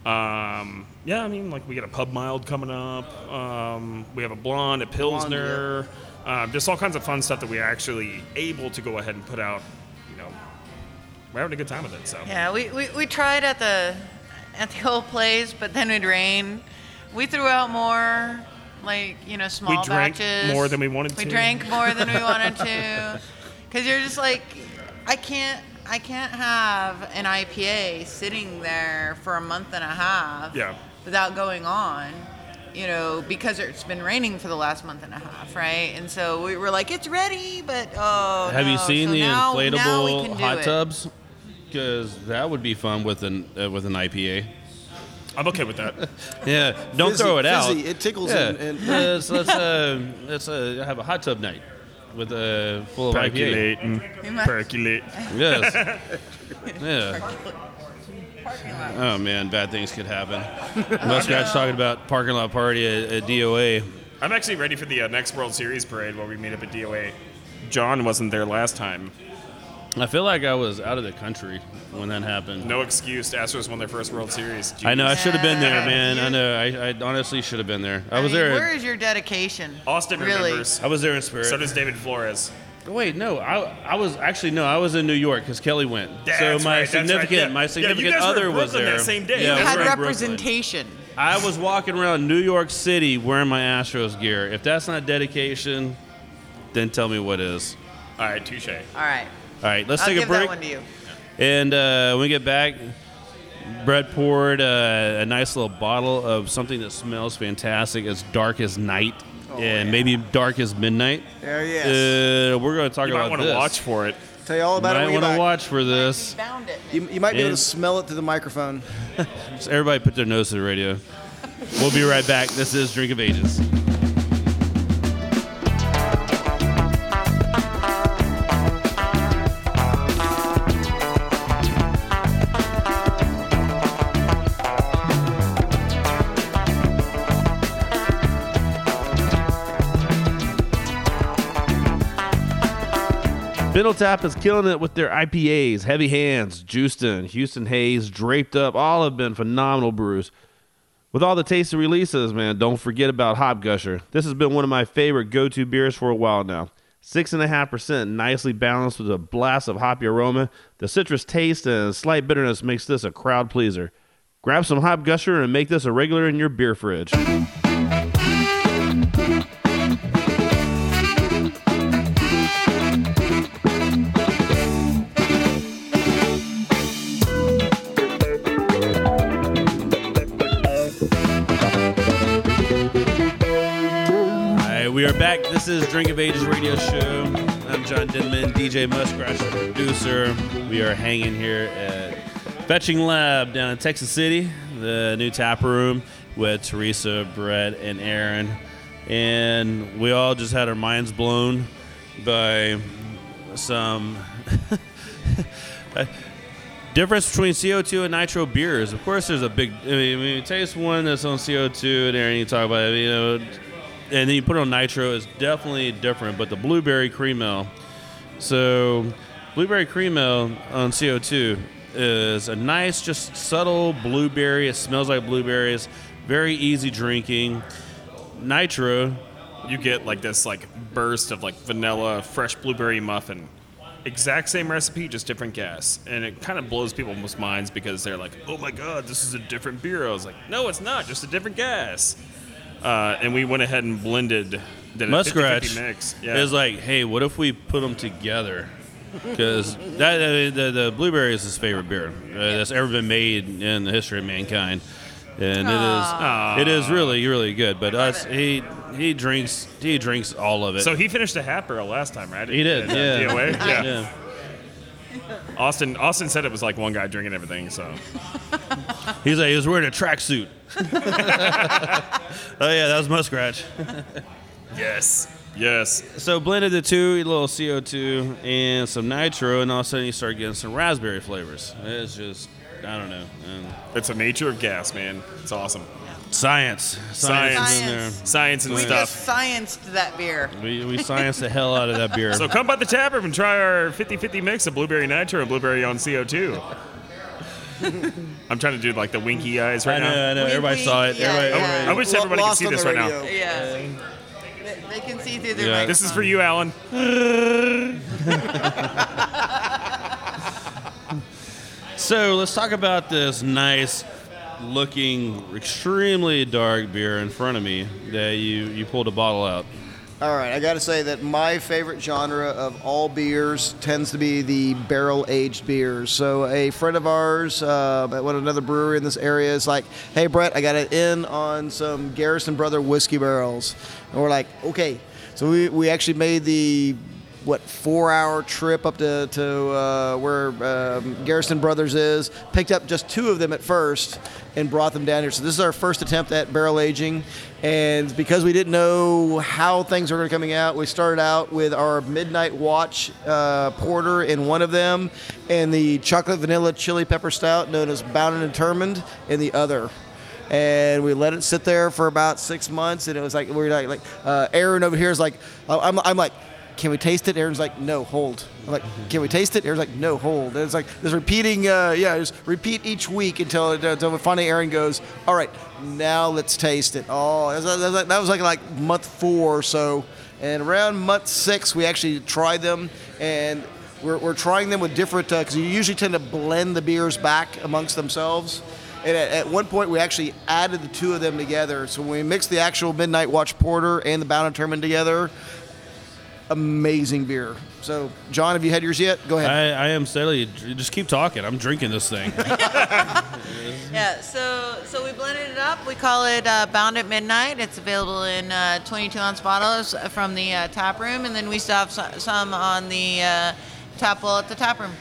[SPEAKER 2] Um, yeah, I mean, like we got a pub mild coming up. Um, we have a blonde, a pilsner, uh, just all kinds of fun stuff that we're actually able to go ahead and put out. You know, we're having a good time with it. So
[SPEAKER 3] Yeah, we, we, we tried at the at the old place, but then it rained. We threw out more, like you know, small we
[SPEAKER 2] drank
[SPEAKER 3] batches.
[SPEAKER 2] more than we wanted
[SPEAKER 3] We
[SPEAKER 2] to.
[SPEAKER 3] We drank more than we wanted to, because you're just like, I can't I can't have an IPA sitting there for a month and a half.
[SPEAKER 2] Yeah.
[SPEAKER 3] Without going on. You know, because it's been raining for the last month and a half, right? And so we were like, it's ready, but oh.
[SPEAKER 1] Have you seen
[SPEAKER 3] So
[SPEAKER 1] the
[SPEAKER 3] now- now
[SPEAKER 1] inflatable
[SPEAKER 3] can do
[SPEAKER 1] hot
[SPEAKER 3] it.
[SPEAKER 1] tubs? Because that would be fun with an uh, with an IPA.
[SPEAKER 2] I'm okay with that.
[SPEAKER 1] Yeah, don't
[SPEAKER 4] Fizzy-
[SPEAKER 1] throw it out.
[SPEAKER 4] it tickles
[SPEAKER 1] Yeah,
[SPEAKER 4] and- and-
[SPEAKER 1] let's let's, uh, let's uh, have a hot tub night with a full of IPA.
[SPEAKER 2] Percolating, percolate.
[SPEAKER 1] Yes. yeah. Oh man, bad things could happen. Muskrat's talking about parking lot party at, at DOA.
[SPEAKER 2] I'm actually ready for the uh, next World Series parade where we meet up at DOA. John wasn't there last time.
[SPEAKER 1] I feel like I was out of the country when that happened.
[SPEAKER 2] No excuse. Astros won their first World Series.
[SPEAKER 1] I know I should have been there, man. I know. I, I honestly should have been there. I, was
[SPEAKER 3] mean,
[SPEAKER 1] there.
[SPEAKER 3] Where is your dedication?
[SPEAKER 2] Austin
[SPEAKER 3] really?
[SPEAKER 2] remembers.
[SPEAKER 1] I was there in spirit.
[SPEAKER 2] So does David Flores.
[SPEAKER 1] Wait, no, I, I was actually no, I was in New York because Kelly went.
[SPEAKER 2] That's
[SPEAKER 1] so my
[SPEAKER 2] right, that's right,
[SPEAKER 1] significant,
[SPEAKER 2] yeah.
[SPEAKER 1] my significant
[SPEAKER 2] guys were in
[SPEAKER 1] other was
[SPEAKER 2] Brooklyn
[SPEAKER 1] there
[SPEAKER 2] that same day.
[SPEAKER 1] Yeah,
[SPEAKER 2] You
[SPEAKER 1] we
[SPEAKER 3] had
[SPEAKER 1] were in
[SPEAKER 3] representation.
[SPEAKER 1] I was walking around New York City wearing my Astros gear. If that's not dedication, then tell me what is.
[SPEAKER 2] All right, touche.
[SPEAKER 3] All right.
[SPEAKER 1] All right, let's
[SPEAKER 3] I'll
[SPEAKER 1] take
[SPEAKER 3] give
[SPEAKER 1] a break.
[SPEAKER 3] that one to you.
[SPEAKER 1] And uh, when we get back, Brett poured uh, a nice little bottle of something that smells fantastic. It's dark as night, and maybe dark as midnight.
[SPEAKER 4] There, yes.
[SPEAKER 1] Uh, we're going to talk
[SPEAKER 2] You might
[SPEAKER 1] about
[SPEAKER 2] want to watch for it.
[SPEAKER 4] Tell you all about it
[SPEAKER 1] might
[SPEAKER 4] when we
[SPEAKER 1] want to watch for this.
[SPEAKER 3] Found it.
[SPEAKER 4] You, you might be able to smell it through the microphone.
[SPEAKER 1] So everybody put their nose to the radio. We'll be right back. This is Drink of Ages. Spindle Tap is killing it with their IPAs. Heavy Hands, Houston, Houston Haze, Draped Up, all have been phenomenal brews. With all the tasty releases, man, don't forget about Hop Gusher. This has been one of my favorite go-to beers for a while now. Six and a half percent, nicely balanced with a blast of hoppy aroma. The citrus taste and slight bitterness makes this a crowd pleaser. Grab some Hop Gusher and make this a regular in your beer fridge. We are back. This is Drink of Ages Radio Show. I'm John Denman, DJ Muskrat, producer. We are hanging here at Fetching Lab down in Texas City, the new tap room with Teresa, Brett, and Aaron. And we all just had our minds blown by some difference between CO2 and nitro beers. Of course, there's a big. I mean, when you taste one that's on CO2, and Aaron, you talk about it, you know, and then you put it on nitro, it's definitely different. But the blueberry cream ale, so blueberry cream ale on CO2 is a nice, just subtle blueberry. It smells like blueberries. Very easy drinking. Nitro,
[SPEAKER 2] You get like this like burst of like vanilla fresh blueberry muffin. Exact same recipe, just different gas, and it kind of blows people's minds because they're like, "Oh my god, this is a different beer." I was like, "No, it's not. Just a different gas." Uh, and we went ahead and blended. the
[SPEAKER 1] Muskrat
[SPEAKER 2] mix. Yeah.
[SPEAKER 1] is like, hey, what if we put them together? Because that uh, the, the blueberry is his favorite beer uh, that's ever been made in the history of mankind, and
[SPEAKER 2] Aw.
[SPEAKER 1] it is it is really really good. But us, he he drinks he drinks all of it.
[SPEAKER 2] so he finished a half barrel last time, right?
[SPEAKER 1] he did,
[SPEAKER 2] At,
[SPEAKER 1] yeah.
[SPEAKER 2] DOA? yeah.
[SPEAKER 1] yeah.
[SPEAKER 2] Austin Austin said it was like one guy drinking everything. So
[SPEAKER 1] He's like he was wearing a tracksuit. oh yeah, that was Muskrat.
[SPEAKER 2] yes, yes.
[SPEAKER 1] So blended the two, a little CO2 and some nitro, and all of a sudden you start getting some raspberry flavors. It's just I don't know. And
[SPEAKER 2] It's the nature of gas, man. It's awesome.
[SPEAKER 1] science, science,
[SPEAKER 2] Science.
[SPEAKER 1] is in there.
[SPEAKER 3] Science.
[SPEAKER 2] Science and
[SPEAKER 3] We
[SPEAKER 2] stuff.
[SPEAKER 3] just scienced that beer.
[SPEAKER 1] We, we science the hell out of that beer.
[SPEAKER 2] So come by the tap room and try our 50-50 mix of blueberry nitro and blueberry on CO2. I'm trying to do like the winky eyes right
[SPEAKER 1] I know,
[SPEAKER 2] now.
[SPEAKER 1] I know.
[SPEAKER 3] We-
[SPEAKER 1] Everybody
[SPEAKER 3] we-
[SPEAKER 1] saw it.
[SPEAKER 3] yeah,
[SPEAKER 1] everybody,
[SPEAKER 3] yeah.
[SPEAKER 1] everybody-
[SPEAKER 2] I wish
[SPEAKER 4] Lo-
[SPEAKER 2] everybody could
[SPEAKER 4] lost
[SPEAKER 2] see
[SPEAKER 4] on
[SPEAKER 2] this
[SPEAKER 4] the
[SPEAKER 2] right now.
[SPEAKER 4] radio.
[SPEAKER 3] Yeah. They, they can see through their
[SPEAKER 1] Yeah.
[SPEAKER 2] This is for you, Alan.
[SPEAKER 1] So let's talk about this nice looking, extremely dark beer in front of me that you, you pulled a bottle out.
[SPEAKER 4] All right, I got to say that my favorite genre of all beers tends to be the barrel aged beers. So a friend of ours uh, at one another brewery in this area is like, "Hey Brett, I got it in on some Garrison Brother whiskey barrels," and we're like, "Okay." So we, we actually made the what four hour trip up to, to uh, where um, Garrison Brothers is, picked up just two of them at first and brought them down here. So this is our first attempt at barrel aging. And because we didn't know how things were going to coming out, we started out with our Midnight Watch uh, porter in one of them and the chocolate vanilla chili pepper stout known as Bound and Determined in the other and we let it sit there for about six months, and it was like we were like, like uh, Aaron over here is like, I'm, I'm like, can we taste it? Aaron's like, no, hold. I'm like, can we taste it? Aaron's like, no, hold. And it's like this repeating, uh, yeah, just repeat each week until until finally Aaron goes, all right, now let's taste it. Oh, that was, like, like month four or so, and around month six we actually tried them and. We're, we're trying them with different because you usually tend to blend the beers back amongst themselves. And at, at one point, we actually added the two of them together. So when we mixed the actual Midnight Watch Porter and the Bound and Determined together, amazing beer. So, John, have you had yours yet? Go ahead.
[SPEAKER 1] I, I am steadily, just keep talking. I'm drinking this thing.
[SPEAKER 3] Yeah, so so we blended it up. We call it uh, Bound at Midnight. It's available in uh, 22 ounce bottles from the uh, tap room, and then we still have some on the uh, tap well at the tap room.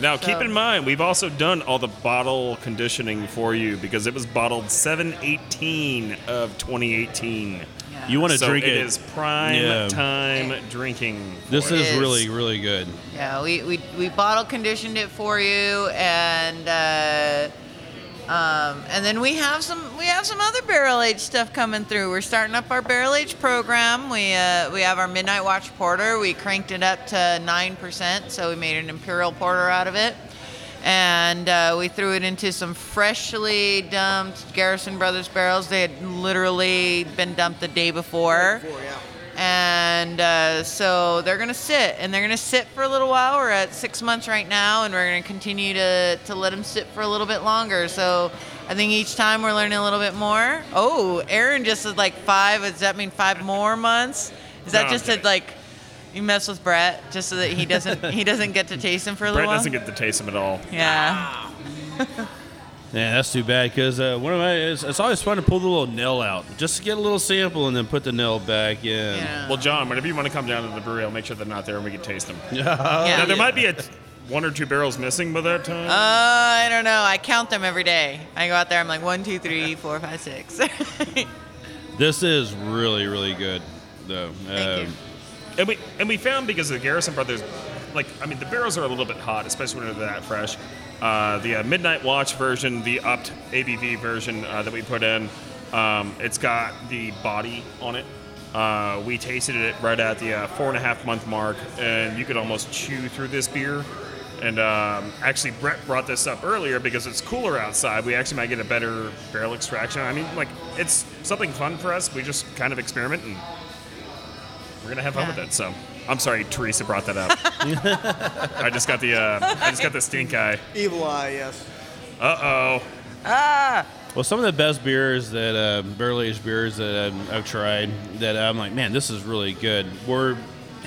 [SPEAKER 2] Now, keep in mind, we've also done all the bottle conditioning for you because it was bottled 718 of 2018.
[SPEAKER 1] You want to
[SPEAKER 2] so
[SPEAKER 1] drink it.
[SPEAKER 2] It is prime
[SPEAKER 1] Yeah.
[SPEAKER 2] time drinking. for
[SPEAKER 1] This
[SPEAKER 2] it.
[SPEAKER 1] is
[SPEAKER 3] is.
[SPEAKER 1] really, really good.
[SPEAKER 3] Yeah, we, we, we bottle conditioned it for you, and uh, Um, and then we have some we have some other barrel age stuff coming through. We're starting up our barrel age program. We uh, we have our Midnight Watch Porter. We cranked it up to nine percent, so we made an Imperial Porter out of it. And uh, we threw it into some freshly dumped Garrison Brothers barrels. They had literally been dumped the day before. And uh, so they're gonna sit and they're gonna sit for a little while. We're at six months right now and we're gonna continue to, to let them sit for a little bit longer. So i think each time we're learning a little bit more. Oh aaron just said like five does that mean five more months? Is that
[SPEAKER 2] No,
[SPEAKER 3] just
[SPEAKER 2] I'm
[SPEAKER 3] like you mess with brett just so that he doesn't he doesn't get to taste them for a
[SPEAKER 2] Brett
[SPEAKER 3] little while
[SPEAKER 2] doesn't get to taste them at all.
[SPEAKER 3] yeah
[SPEAKER 1] Yeah, that's too bad because uh, one of my it's, it's always fun to pull the little nail out just to get a little sample and then put the nail back in.
[SPEAKER 3] yeah
[SPEAKER 2] Well, John, whenever you want to come down to the brewery, I'll make sure they're not there and we can taste them.
[SPEAKER 3] yeah
[SPEAKER 2] Now, there might be a one or two barrels missing by that time.
[SPEAKER 3] Uh, I don't know. I count them every day. I go out there. I'm like one, two, three, four, five, six.
[SPEAKER 1] This is really really good though.
[SPEAKER 3] Thank you.
[SPEAKER 2] And we and we found because the Garrison Brothers, like I mean, the barrels are a little bit hot, especially when they're that fresh. Uh, the uh, Midnight Watch version, the upped ABV version uh, that we put in, um, it's got the body on it. Uh, we tasted it right at the uh, four and a half month mark, and you could almost chew through this beer. And um, actually, Brett brought this up earlier because it's cooler outside. We actually might get a better barrel extraction. I mean, like it's something fun for us. We just kind of experiment and we're gonna have fun
[SPEAKER 3] Yeah.
[SPEAKER 2] with it. So I'm sorry, Teresa brought that up. I just got the uh, I just got the stink eye.
[SPEAKER 4] Evil Eye, yes.
[SPEAKER 2] Uh oh.
[SPEAKER 3] ah,
[SPEAKER 1] Well, some of the best beers that uh, barrel aged beers that I've, I've tried that I'm like, man, this is really good. Were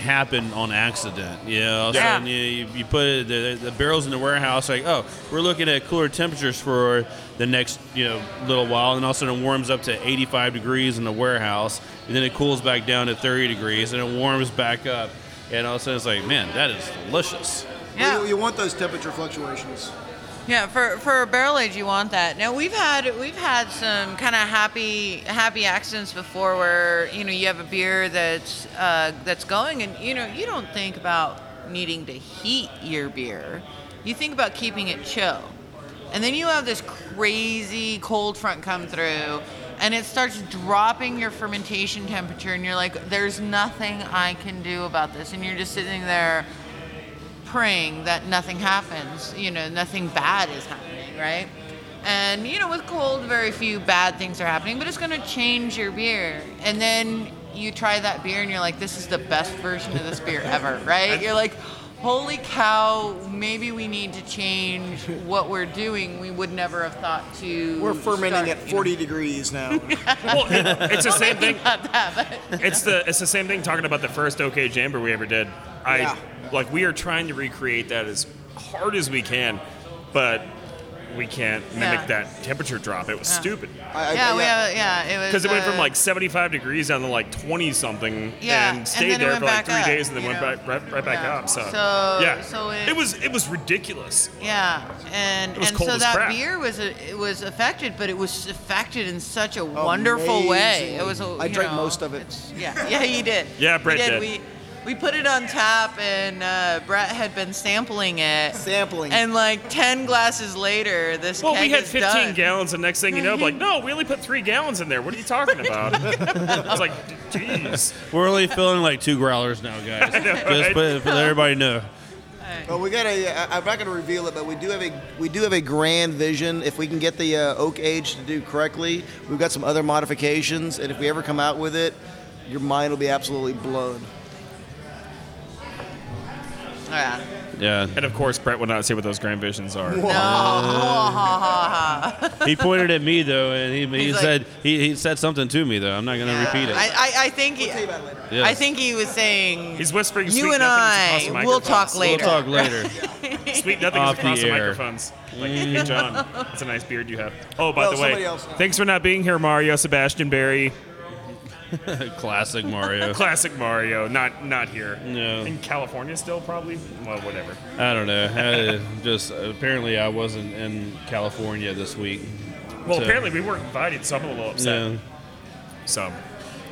[SPEAKER 1] happen on accident. You know, so
[SPEAKER 3] Yeah.
[SPEAKER 1] you, you, you put the, the barrels in the warehouse, like, oh, we're looking at cooler temperatures for the next you know little while, and all of a sudden it warms up to 85 degrees in the warehouse, and then it cools back down to 30 degrees, and it warms back up, and all of a sudden it's like, man, that is delicious.
[SPEAKER 3] yeah.
[SPEAKER 4] You, you want those temperature fluctuations.
[SPEAKER 3] Yeah, for for a barrel age, you want that. Now we've had we've had some kind of happy happy accidents before, where you know you have a beer that's uh, that's going, and you know you don't think about needing to heat your beer. You think about keeping it chill, and then you have this crazy cold front come through, and it starts dropping your fermentation temperature, and you're like, "There's nothing I can do about this," and you're just sitting there praying that nothing happens, you know, nothing bad is happening, right? And you know, with cold, very few bad things are happening, but it's going to change your beer. And then you try that beer and you're like, this is the best version of this beer ever, right? You're like, holy cow, maybe we need to change what we're doing. We would never have thought to.
[SPEAKER 4] We're fermenting
[SPEAKER 3] start,
[SPEAKER 4] at
[SPEAKER 3] you know.
[SPEAKER 4] 40 degrees now.
[SPEAKER 2] Well, it- it's the same thing.
[SPEAKER 3] Not that, but
[SPEAKER 2] It's the it's the same thing talking about the first OK Jamber we ever did. I
[SPEAKER 4] Yeah.
[SPEAKER 2] like we are trying to recreate that as hard as we can, but we can't mimic
[SPEAKER 3] Yeah.
[SPEAKER 2] that temperature drop. It was
[SPEAKER 3] Yeah.
[SPEAKER 2] stupid.
[SPEAKER 4] I, I,
[SPEAKER 3] yeah, we have, yeah, it was.
[SPEAKER 2] Because it went from
[SPEAKER 3] uh,
[SPEAKER 2] like 75 degrees down to like 20 something,
[SPEAKER 3] Yeah,
[SPEAKER 2] and
[SPEAKER 3] and
[SPEAKER 2] stayed
[SPEAKER 3] then it
[SPEAKER 2] there for like three
[SPEAKER 3] up,
[SPEAKER 2] days, and then went
[SPEAKER 3] know?
[SPEAKER 2] back right, right back
[SPEAKER 3] Yeah.
[SPEAKER 2] up. So,
[SPEAKER 3] So-
[SPEAKER 2] yeah,
[SPEAKER 3] so it-
[SPEAKER 2] it was it was ridiculous.
[SPEAKER 3] Yeah, and
[SPEAKER 2] was
[SPEAKER 3] and
[SPEAKER 2] cold
[SPEAKER 3] so
[SPEAKER 2] as
[SPEAKER 3] that
[SPEAKER 2] crap.
[SPEAKER 3] beer was a, it was affected, but it was affected in such a wonderful way. It was. a-
[SPEAKER 4] I
[SPEAKER 3] you
[SPEAKER 4] drank
[SPEAKER 3] know,
[SPEAKER 4] most of it.
[SPEAKER 3] Yeah, yeah, you did.
[SPEAKER 2] Yeah,
[SPEAKER 3] We
[SPEAKER 2] Brett did.
[SPEAKER 3] We we put it on tap, and uh, Brett had been sampling it.
[SPEAKER 4] Sampling.
[SPEAKER 3] And like ten glasses later, this
[SPEAKER 2] Well,
[SPEAKER 3] keg
[SPEAKER 2] we had
[SPEAKER 3] is
[SPEAKER 2] 15
[SPEAKER 3] done.
[SPEAKER 2] gallons, and next thing you know, I'm like, no, we only put three gallons in there. What are you talking about? I was like, jeez.
[SPEAKER 1] We're only feeling like two growlers now, guys.
[SPEAKER 2] know,
[SPEAKER 1] Just
[SPEAKER 2] right?
[SPEAKER 1] put, let everybody know.
[SPEAKER 4] Well, we got a. I- I'm not going to reveal it, but we do have a we do have a grand vision. If we can get the uh, oak age to do correctly, we've got some other modifications, and if we ever come out with it, your mind will be absolutely blown.
[SPEAKER 3] Yeah.
[SPEAKER 1] Yeah.
[SPEAKER 2] And of course, Brett would not say what those grand visions are.
[SPEAKER 3] No.
[SPEAKER 1] He pointed at me though, and he, he
[SPEAKER 3] He's like-
[SPEAKER 1] said he, he said something to me though. I'm not gonna repeat it.
[SPEAKER 3] I, I, I think he,
[SPEAKER 1] Yes.
[SPEAKER 3] I think he was saying
[SPEAKER 2] He's whispering.
[SPEAKER 3] you
[SPEAKER 2] sweet
[SPEAKER 3] and
[SPEAKER 2] nothings across
[SPEAKER 3] I
[SPEAKER 2] the
[SPEAKER 3] will talk
[SPEAKER 2] microphones.
[SPEAKER 1] we'll
[SPEAKER 3] later.
[SPEAKER 1] talk later.
[SPEAKER 2] Sweet nothings
[SPEAKER 1] Off
[SPEAKER 2] across
[SPEAKER 1] the
[SPEAKER 2] the,
[SPEAKER 1] air.
[SPEAKER 2] microphones. Like, hey, John, that's a nice beard you have. Oh, by
[SPEAKER 4] Well,
[SPEAKER 2] the
[SPEAKER 4] somebody
[SPEAKER 2] way,
[SPEAKER 4] else-
[SPEAKER 2] thanks for not being here, Mario Sebastian Barry.
[SPEAKER 1] Classic Mario.
[SPEAKER 2] Classic Mario, not not here.
[SPEAKER 1] No.
[SPEAKER 2] In California still, probably. Well, whatever.
[SPEAKER 1] I don't know. I just apparently I wasn't in California this week.
[SPEAKER 2] Well,
[SPEAKER 1] So-
[SPEAKER 2] apparently we weren't invited, so I'm a little upset.
[SPEAKER 1] Yeah.
[SPEAKER 2] So,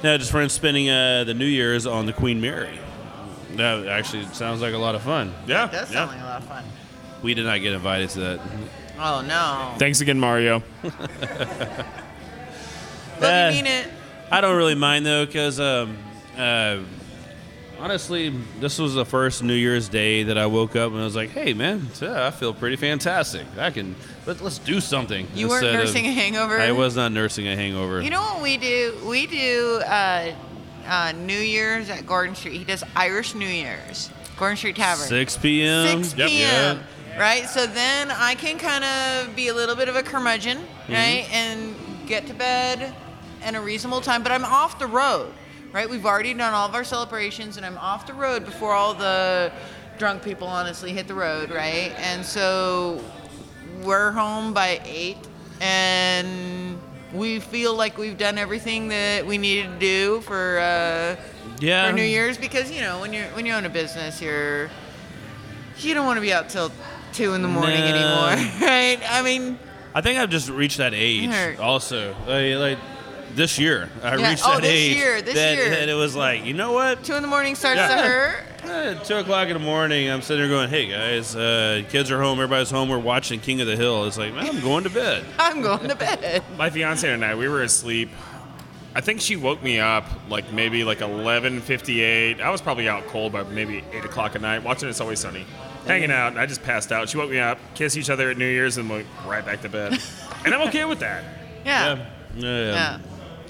[SPEAKER 1] No, just friends spending uh, the New Year's on the Queen Mary. That actually sounds like a lot of fun.
[SPEAKER 2] yeah,
[SPEAKER 3] That does
[SPEAKER 2] yeah.
[SPEAKER 3] sound like a lot of fun.
[SPEAKER 1] We did not get invited to that.
[SPEAKER 3] Oh no.
[SPEAKER 2] Thanks again, Mario.
[SPEAKER 3] Love
[SPEAKER 1] Uh,
[SPEAKER 3] you mean it.
[SPEAKER 1] I don't really mind though, because um, uh, honestly, this was the first New Year's Day that I woke up and I was like, "Hey, man, yeah, I feel pretty fantastic. I can let, let's do something."
[SPEAKER 3] You weren't
[SPEAKER 1] instead of-
[SPEAKER 3] nursing a hangover.
[SPEAKER 1] I was not nursing a hangover.
[SPEAKER 3] You know what we do? We do uh, uh, New Year's at Gordon Street. He does Irish New Year's. Gordon Street Tavern.
[SPEAKER 1] 6 p.m.
[SPEAKER 3] 6
[SPEAKER 1] Yep.
[SPEAKER 3] p.m.
[SPEAKER 1] Yeah.
[SPEAKER 3] Right? So then I can kind of be a little bit of a curmudgeon,
[SPEAKER 1] Mm-hmm.
[SPEAKER 3] right? And get to bed in a reasonable time. But I'm off the road, right? We've already done all of our celebrations, and I'm off the road before all the drunk people honestly hit the road, right? And so we're home by 8, and we feel like we've done everything that we needed to do for uh,
[SPEAKER 1] Yeah.
[SPEAKER 3] for New Year's because you know when you're when you own a business, you're you don't want to be out till two in the morning
[SPEAKER 1] No.
[SPEAKER 3] anymore, right? I mean,
[SPEAKER 1] I think I've just reached that age. Also, like, like this year, I
[SPEAKER 3] Yeah.
[SPEAKER 1] reached
[SPEAKER 3] Oh,
[SPEAKER 1] that
[SPEAKER 3] this
[SPEAKER 1] age
[SPEAKER 3] year, this
[SPEAKER 1] that,
[SPEAKER 3] year.
[SPEAKER 1] that it was like, you know what?
[SPEAKER 3] two in the morning starts
[SPEAKER 1] Yeah.
[SPEAKER 3] to hurt.
[SPEAKER 1] Two o'clock in the morning, I'm sitting there going, "Hey guys, uh, kids are home, everybody's home. We're watching King of the Hill." It's like, man, I'm going to bed.
[SPEAKER 3] I'm going to bed.
[SPEAKER 2] My fiance and I, we were asleep. I think she woke me up like maybe like 11:58. I was probably out cold by maybe eight o'clock at night, watching It's Always Sunny, hanging out. And I just passed out. She woke me up, kissed each other at New Year's, and went right back to bed. and I'm okay with that.
[SPEAKER 3] Yeah.
[SPEAKER 1] Yeah, yeah.
[SPEAKER 3] Yeah.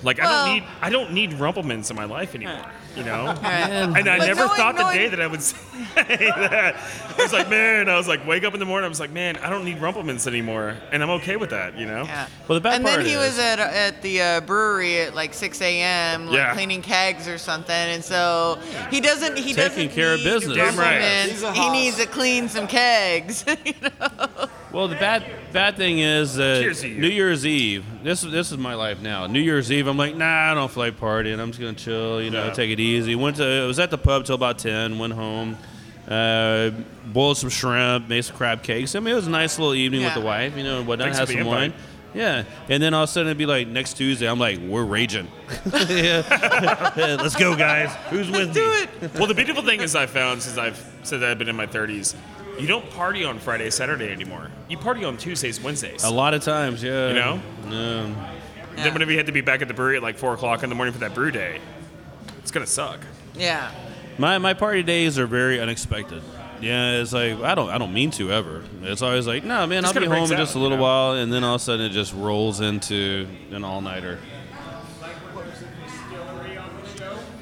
[SPEAKER 2] Like I don't need I don't need Rumple Minze in my life anymore. You know.
[SPEAKER 3] Right.
[SPEAKER 2] And I
[SPEAKER 3] But
[SPEAKER 2] never
[SPEAKER 3] knowing-
[SPEAKER 2] thought the
[SPEAKER 3] knowing-
[SPEAKER 2] day that I would say that. I was like, man, I was like, wake up in the morning. I was like, man, I don't need Rumple Minze anymore, and I'm okay with that. You know.
[SPEAKER 3] Yeah.
[SPEAKER 1] Well, the bad
[SPEAKER 3] and
[SPEAKER 1] part
[SPEAKER 3] then he
[SPEAKER 1] is-
[SPEAKER 3] was at at the uh, brewery at like 6 a.m. Like
[SPEAKER 2] Yeah.
[SPEAKER 3] cleaning kegs or something, and so he doesn't he
[SPEAKER 1] Taking
[SPEAKER 3] doesn't
[SPEAKER 1] care of business.
[SPEAKER 2] Damn right.
[SPEAKER 4] Rumple Minze.
[SPEAKER 3] He needs to clean some kegs. you know?
[SPEAKER 1] Well, the bad bad thing is that
[SPEAKER 2] Cheers to you.
[SPEAKER 1] New Year's Eve. This is this is my life now. New Year's Eve, I'm like, nah, I don't feel like partying. I'm just gonna chill. You know,
[SPEAKER 2] Yeah.
[SPEAKER 1] take it easy. Went to I was at the pub till about ten. Went home. Uh, boiled some shrimp, made some crab cakes. I mean, it was a nice little evening with the wife, you know, and whatnot.
[SPEAKER 2] Thanks
[SPEAKER 1] Had some wine.
[SPEAKER 2] invite.
[SPEAKER 1] Yeah, and then all of a sudden it'd be like next Tuesday. I'm like, we're raging. yeah. Yeah, let's go, guys. Who's with me? Do it.
[SPEAKER 2] well, the beautiful thing is I found since I've since I've been in my 30s, you don't party on Friday, Saturday anymore. You party on Tuesdays, Wednesdays.
[SPEAKER 1] A lot of times, yeah.
[SPEAKER 2] You know?
[SPEAKER 1] Um,
[SPEAKER 2] Then whenever you had to be back at the brewery at like four o'clock in the morning for that brew day, it's gonna suck.
[SPEAKER 3] yeah.
[SPEAKER 1] My my party days are very unexpected. Yeah, it's like I don't I don't mean to ever. It's always like, no man,
[SPEAKER 2] Just
[SPEAKER 1] I'll be home in just
[SPEAKER 2] out,
[SPEAKER 1] a little
[SPEAKER 2] you know?
[SPEAKER 1] while, and then all of a sudden it just rolls into an all nighter.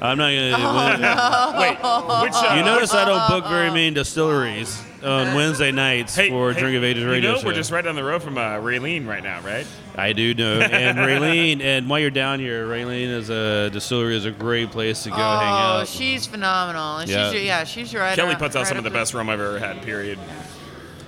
[SPEAKER 1] I'm not gonna.
[SPEAKER 2] Wait, which uh,
[SPEAKER 1] You notice I don't book very many distilleries on Wednesday nights
[SPEAKER 2] hey,
[SPEAKER 1] for
[SPEAKER 2] hey,
[SPEAKER 1] Drink of Ages
[SPEAKER 2] you
[SPEAKER 1] radio
[SPEAKER 2] know
[SPEAKER 1] show.
[SPEAKER 2] we're just right down the road from uh, Railean right now, right?
[SPEAKER 1] I do know. And Railean, and while you're down here, Railean is a distillery is a great place to go hang
[SPEAKER 3] Oh,
[SPEAKER 1] out.
[SPEAKER 3] she's phenomenal. And
[SPEAKER 1] Yeah.
[SPEAKER 3] She's, yeah, she's right.
[SPEAKER 2] Kelly puts out
[SPEAKER 3] right
[SPEAKER 2] some of the best rum I've ever had. Period.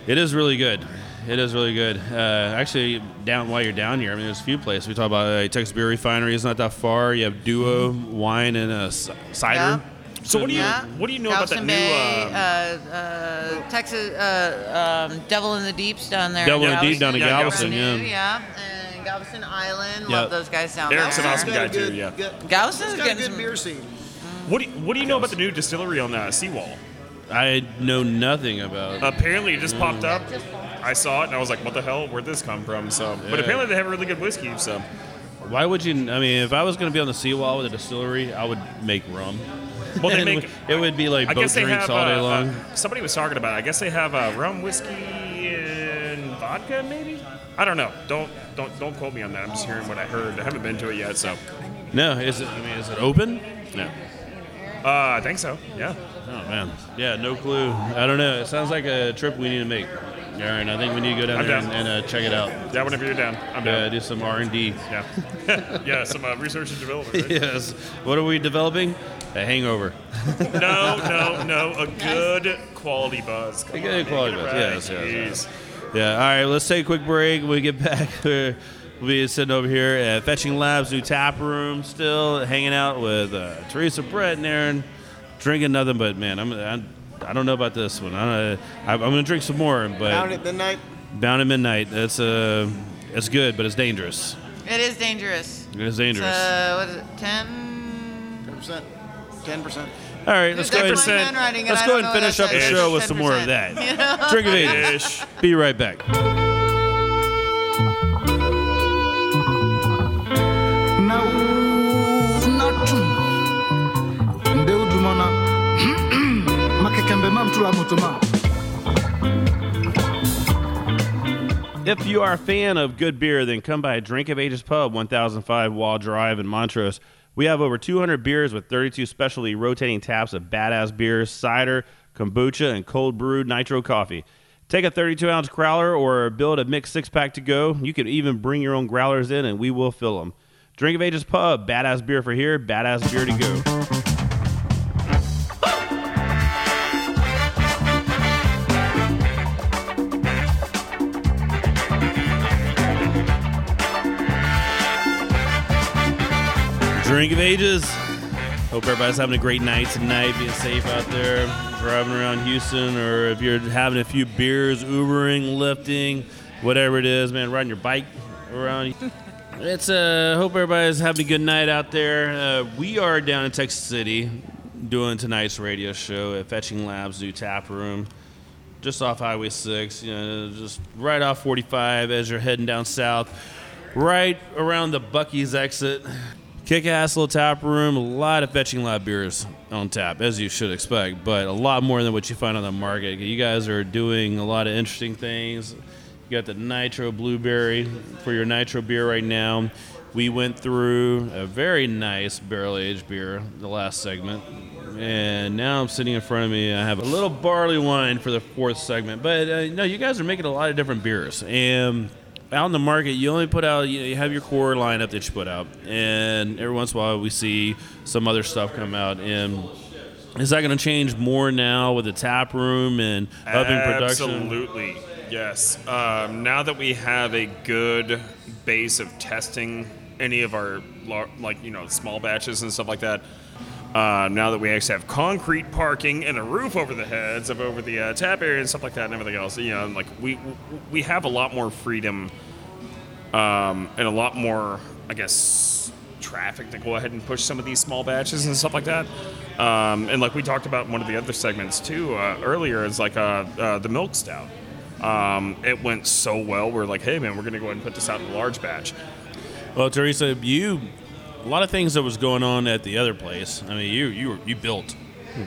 [SPEAKER 1] It is really good. It is really good. Uh, actually, down while you're down here, I mean, there's a few places. We talk about uh, Texas Beer Refinery. is not that far. You have Duo wine and a c- cider.
[SPEAKER 3] Yeah.
[SPEAKER 2] So what do you
[SPEAKER 3] Yeah.
[SPEAKER 2] what do you know about that
[SPEAKER 3] Galveston
[SPEAKER 2] new?
[SPEAKER 3] Bay,
[SPEAKER 2] um,
[SPEAKER 3] uh, uh, Texas, uh, um, Devil in the Deeps down there.
[SPEAKER 1] Devil
[SPEAKER 2] in the Deep
[SPEAKER 1] down in
[SPEAKER 2] Yeah,
[SPEAKER 1] Galveston,
[SPEAKER 3] Brand new,
[SPEAKER 1] yeah.
[SPEAKER 3] yeah. And Galveston Island.
[SPEAKER 1] Yeah.
[SPEAKER 3] Love those guys down
[SPEAKER 2] Eric's an
[SPEAKER 3] there.
[SPEAKER 2] awesome
[SPEAKER 4] Got a
[SPEAKER 2] guy too, yeah.
[SPEAKER 4] got-
[SPEAKER 3] Galveston's
[SPEAKER 4] it's got a good
[SPEAKER 3] some-
[SPEAKER 4] beer scene.
[SPEAKER 2] what do you, what do you know about the new distillery on uh, Seawall?
[SPEAKER 1] I know nothing about. It.
[SPEAKER 2] Apparently, it just popped up. I saw it and I was like, "What the hell? Where'd this come from?" So, but apparently they have a really good whiskey. So,
[SPEAKER 1] Why would you? I mean, if I was going to be on the seawall with a distillery, I would make rum.
[SPEAKER 2] Well, they make.
[SPEAKER 1] it would be like
[SPEAKER 2] I
[SPEAKER 1] boat
[SPEAKER 2] guess they
[SPEAKER 1] drinks
[SPEAKER 2] have.
[SPEAKER 1] all day
[SPEAKER 2] uh,
[SPEAKER 1] long.
[SPEAKER 2] uh, somebody was talking about. It. I guess they have uh, rum, whiskey, and vodka. Maybe. I don't know. Don't don't don't quote me on that. I'm just hearing what I heard. I haven't been to it yet, so.
[SPEAKER 1] no, is it? I mean, is it open? No.
[SPEAKER 2] Uh, I think so. Yeah.
[SPEAKER 1] Oh man, yeah, no clue. I don't know. It sounds like a trip we need to make. Right, I think we need to go down
[SPEAKER 2] I'm
[SPEAKER 1] there
[SPEAKER 2] down.
[SPEAKER 1] and, and uh, check it out.
[SPEAKER 2] Yeah. Whenever you're down, I'm
[SPEAKER 1] Uh,
[SPEAKER 2] down.
[SPEAKER 1] do some R and D.
[SPEAKER 2] Yeah. yeah. Some uh, research and development. Right?
[SPEAKER 1] Yes. What are we developing? A hangover.
[SPEAKER 2] No, no, no. A good quality buzz. Come
[SPEAKER 1] A good
[SPEAKER 2] on,
[SPEAKER 1] quality buzz,
[SPEAKER 2] right.
[SPEAKER 1] yes, yes,
[SPEAKER 2] Jeez.
[SPEAKER 1] Yeah. All right. Let's take a quick break. When we get back, we'll be sitting over here at Fetching Labs new tap room, still hanging out with uh, Teresa, Brett, and Aaron, drinking nothing but man. I'm, I'm I don't know about this one. I don't, I'm gonna drink some more, but
[SPEAKER 4] Down at midnight.
[SPEAKER 1] Bound at Midnight. That's uh, it's good, but it's dangerous.
[SPEAKER 3] It is dangerous.
[SPEAKER 1] It is
[SPEAKER 3] It's,
[SPEAKER 1] dangerous.
[SPEAKER 3] uh, what is it? Ten.
[SPEAKER 4] Ten percent ten percent.
[SPEAKER 1] All right, let's go ahead,
[SPEAKER 3] and,
[SPEAKER 1] let's go and finish up the show with 10%. some more of that. Drink of
[SPEAKER 2] ish.
[SPEAKER 1] Be right back. If you are a fan of good beer, then come by Drink of Ages Pub, 1005 Waugh Drive in Montrose. We have over 200 beers with 32 specialty rotating taps of badass beers, cider, kombucha, and cold brewed nitro coffee. Take a 32 ounce growler or build a mixed six pack to go. You can even bring your own growlers in and we will fill them. Drink of Ages Pub, badass beer for here, badass beer to go. Drink of Ages. Hope everybody's having a great night tonight, being safe out there, driving around Houston, or if you're having a few beers, Ubering, lifting, whatever it is, man, riding your bike around. It's uh, hope everybody's having a good night out there. Uh, we are down in Texas City doing tonight's radio show at Fetching Labs New Tap Room, just off Highway 6, you know, just right off 45 as you're heading down south, right around the Buc-ee's exit. Kick ass little tap room, a lot of fetching lab beers on tap, as you should expect, but a lot more than what you find on the market. You guys are doing a lot of interesting things. You got the Nitro Blueberry for your Nitro beer right now. We went through a very nice barrel aged beer the last segment. And now I'm sitting in front of me. I have a little barley wine for the fourth segment. But uh, no, you guys are making a lot of different beers. And out in the market, you only put out, you, have your core lineup that you put out, and every once in a while we see some other stuff come out. And is that going to change more now with the tap room and upping production?
[SPEAKER 2] Absolutely, yes. Um, now that we have a good base of testing any of our like you know small batches and stuff like that. Uh, now that we actually have concrete parking and a roof over the heads of over the uh, tap area and stuff like that and everything else, you know, like we we have a lot more freedom um, and a lot more, I guess, traffic to go ahead and push some of these small batches and stuff like that. Um, and like we talked about in one of the other segments too uh, earlier, is like uh, uh, the milk stout. Um, it went so well. We're like, hey man, we're gonna go ahead and put this out in a large batch.
[SPEAKER 1] Well, Teresa, you a lot of things that was going on at the other place. I mean, you you were, you built.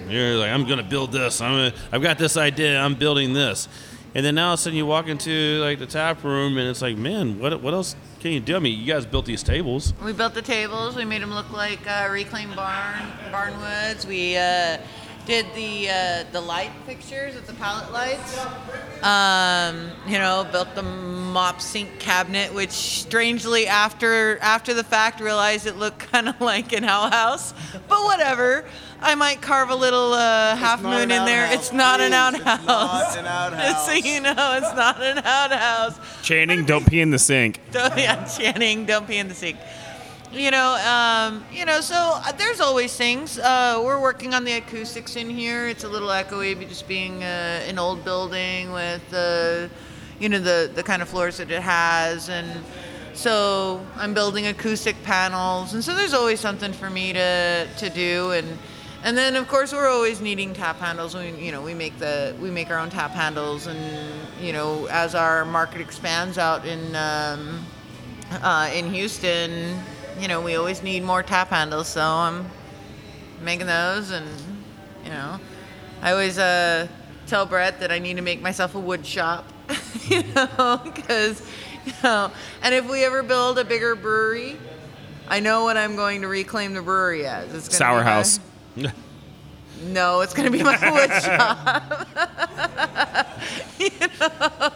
[SPEAKER 1] You're like, I'm gonna build this. I'm gonna, I've got this idea. I'm building this. And then now all of a sudden you walk into like the tap room and it's like, man, what what else can you do? I mean, you guys built these tables.
[SPEAKER 3] We built the tables. We made them look like uh, reclaimed barn barnwoods. We uh, did the uh, the light fixtures with the pallet lights. Um, you know, built the mop sink cabinet, which strangely after after the fact realized it looked kind of like an outhouse. But whatever. I might carve a little uh, half moon in there. It's not an
[SPEAKER 4] please. It's
[SPEAKER 3] outhouse.
[SPEAKER 4] not an outhouse.
[SPEAKER 3] so you know, it's not an outhouse.
[SPEAKER 2] Channing, don't pee in the sink.
[SPEAKER 3] Don't, yeah, Channing, don't pee in the sink. You know, um, you know. So uh, there's always things. Uh, we're working on the acoustics in here. It's a little echoey, just being uh, an old building with the, you know, the the kind of floors that it has, and so I'm building acoustic panels, and so there's always something for me to to do, and and then of course we're always needing tap handles. We you know we make the we make our own tap handles, and you know as our market expands out in. Um, uh, in Houston, you know, we always need more tap handles, so I'm making those, and you know, I always uh, tell Brett that I need to make myself a wood shop, you know, because you know, and if we ever build a bigger brewery, I know what I'm going to reclaim the brewery as. It's gonna
[SPEAKER 2] Sour
[SPEAKER 3] be my-
[SPEAKER 2] House.
[SPEAKER 3] no, it's going to be my wood shop. you know,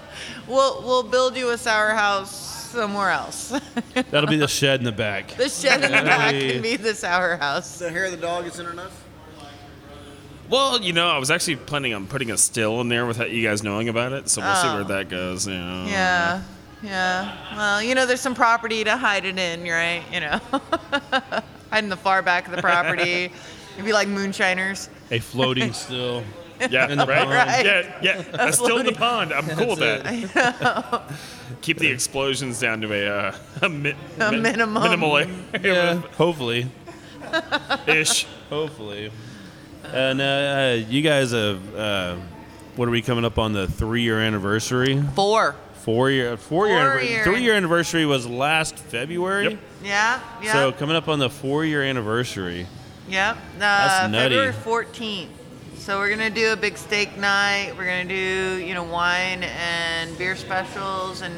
[SPEAKER 3] we'll we'll build you a sour house somewhere else.
[SPEAKER 1] That'll be the shed in the back.
[SPEAKER 3] the shed in the back can be the sour house.
[SPEAKER 4] The hair of the dog isn't enough.
[SPEAKER 2] Well, you know, I was actually planning on putting a still in there without you guys knowing about it, so we'll see
[SPEAKER 3] Oh.
[SPEAKER 2] where that goes. You know.
[SPEAKER 3] Yeah, yeah. Well, you know, there's some property to hide it in, right? You know, hide in the far back of the property. It'd be like moonshiners.
[SPEAKER 1] A floating still.
[SPEAKER 2] Yeah,
[SPEAKER 1] In the
[SPEAKER 2] right?
[SPEAKER 1] pond.
[SPEAKER 3] Right.
[SPEAKER 2] Yeah, yeah. That's still in the pond. I'm cool with
[SPEAKER 1] That's
[SPEAKER 2] that. Keep the explosions down to a, uh, a, mi-
[SPEAKER 3] A
[SPEAKER 2] mi-
[SPEAKER 3] minimum.
[SPEAKER 2] minimal
[SPEAKER 1] Yeah, hopefully.
[SPEAKER 2] ish.
[SPEAKER 1] Hopefully. And uh, uh, you guys have, uh, what are we coming up on the three year anniversary?
[SPEAKER 3] Four.
[SPEAKER 1] Four year, four, year,
[SPEAKER 3] Four
[SPEAKER 1] anniversary.
[SPEAKER 3] year.
[SPEAKER 1] Three year anniversary was last February.
[SPEAKER 2] Yep.
[SPEAKER 3] Yeah, yeah.
[SPEAKER 1] So coming up on the four year anniversary.
[SPEAKER 3] Yep. Uh,
[SPEAKER 1] That's nutty.
[SPEAKER 3] February 14th. So we're gonna do a big steak night. We're gonna do you know wine and beer specials, and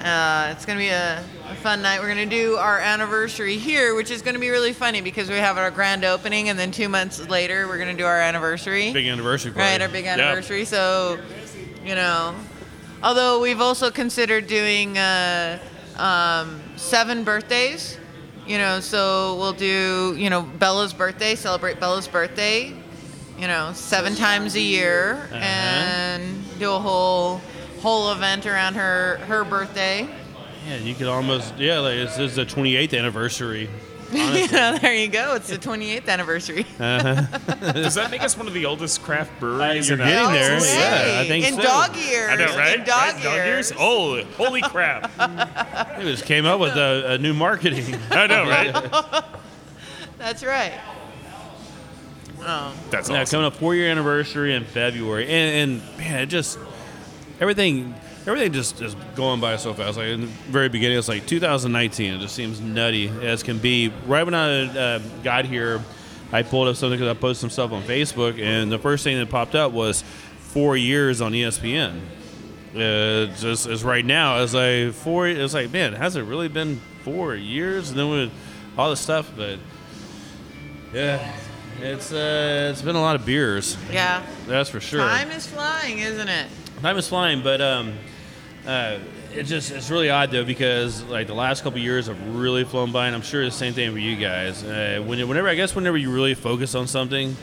[SPEAKER 3] uh, it's gonna be a, a fun night. We're gonna do our anniversary here, which is gonna be really funny because we have our grand opening, and then two months later we're gonna do our anniversary.
[SPEAKER 1] Big anniversary party.
[SPEAKER 3] Right, our big
[SPEAKER 1] Yeah.
[SPEAKER 3] anniversary. So, you know, although we've also considered doing uh, um, seven birthdays, you know, so we'll do, you know, Bella's birthday, celebrate Bella's birthday, you know, seven times a year,
[SPEAKER 1] Uh-huh.
[SPEAKER 3] and do a whole whole event around her her birthday.
[SPEAKER 1] Yeah, you could almost yeah. Like this is the 28th anniversary.
[SPEAKER 3] you know, there you go. It's the 28th anniversary.
[SPEAKER 2] Does that make us one of the oldest craft breweries?
[SPEAKER 1] you're
[SPEAKER 2] in
[SPEAKER 1] getting
[SPEAKER 2] uh,
[SPEAKER 1] there.
[SPEAKER 2] Texas?
[SPEAKER 1] Yeah, I think
[SPEAKER 3] in
[SPEAKER 1] so.
[SPEAKER 3] dog years.
[SPEAKER 2] I know, right?
[SPEAKER 3] In dog
[SPEAKER 2] Right?
[SPEAKER 3] years.
[SPEAKER 2] Oh, holy crap!
[SPEAKER 1] They just came up with a, a new marketing.
[SPEAKER 2] I know, right?
[SPEAKER 3] That's right. Oh.
[SPEAKER 2] That's
[SPEAKER 1] yeah,
[SPEAKER 2] awesome.
[SPEAKER 1] coming up four year anniversary in February, and, and man, it just everything everything just is going by so fast. Like in the very beginning, it's like 2019. It just seems nutty as can be. Right when I uh, got here, I pulled up something because I posted some stuff on Facebook, and the first thing that popped up was four years on ESPN. Uh, just as right now, it's like four. It's like man, has it really been four years? And then with all the stuff, but yeah, it's uh, it's been a lot of beers.
[SPEAKER 3] Yeah.
[SPEAKER 1] That's for sure.
[SPEAKER 3] Time is flying, isn't it?
[SPEAKER 1] Time is flying, but um, uh, it just it's really odd though because like the last couple years have really flown by, and I'm sure the same thing for you guys. Uh, when, whenever I guess whenever you really focus on something,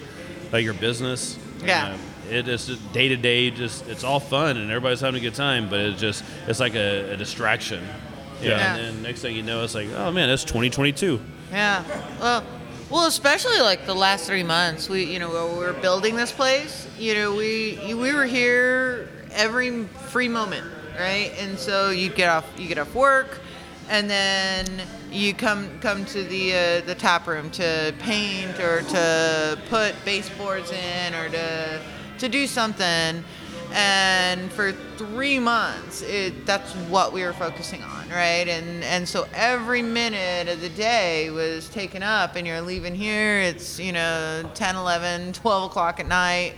[SPEAKER 1] like your business,
[SPEAKER 3] Yeah.
[SPEAKER 1] uh, it is day to day. Just it's all fun and everybody's having a good time, but it's just it's like a, a distraction. Yeah.
[SPEAKER 3] Yeah.
[SPEAKER 1] And then next thing you know, it's like, oh man, it's 2022.
[SPEAKER 3] Yeah. Well, well, especially like the last three months. We, you know, we were building this place. You know, we we were here every free moment, right? And so you get off you get off work, and then you come come to the uh, the tap room to paint or to put baseboards in or to to do something. And for three months, it, that's what we were focusing on, right? And and so every minute of the day was taken up, and you're leaving here. It's you know 10, 11, 12 o'clock at night,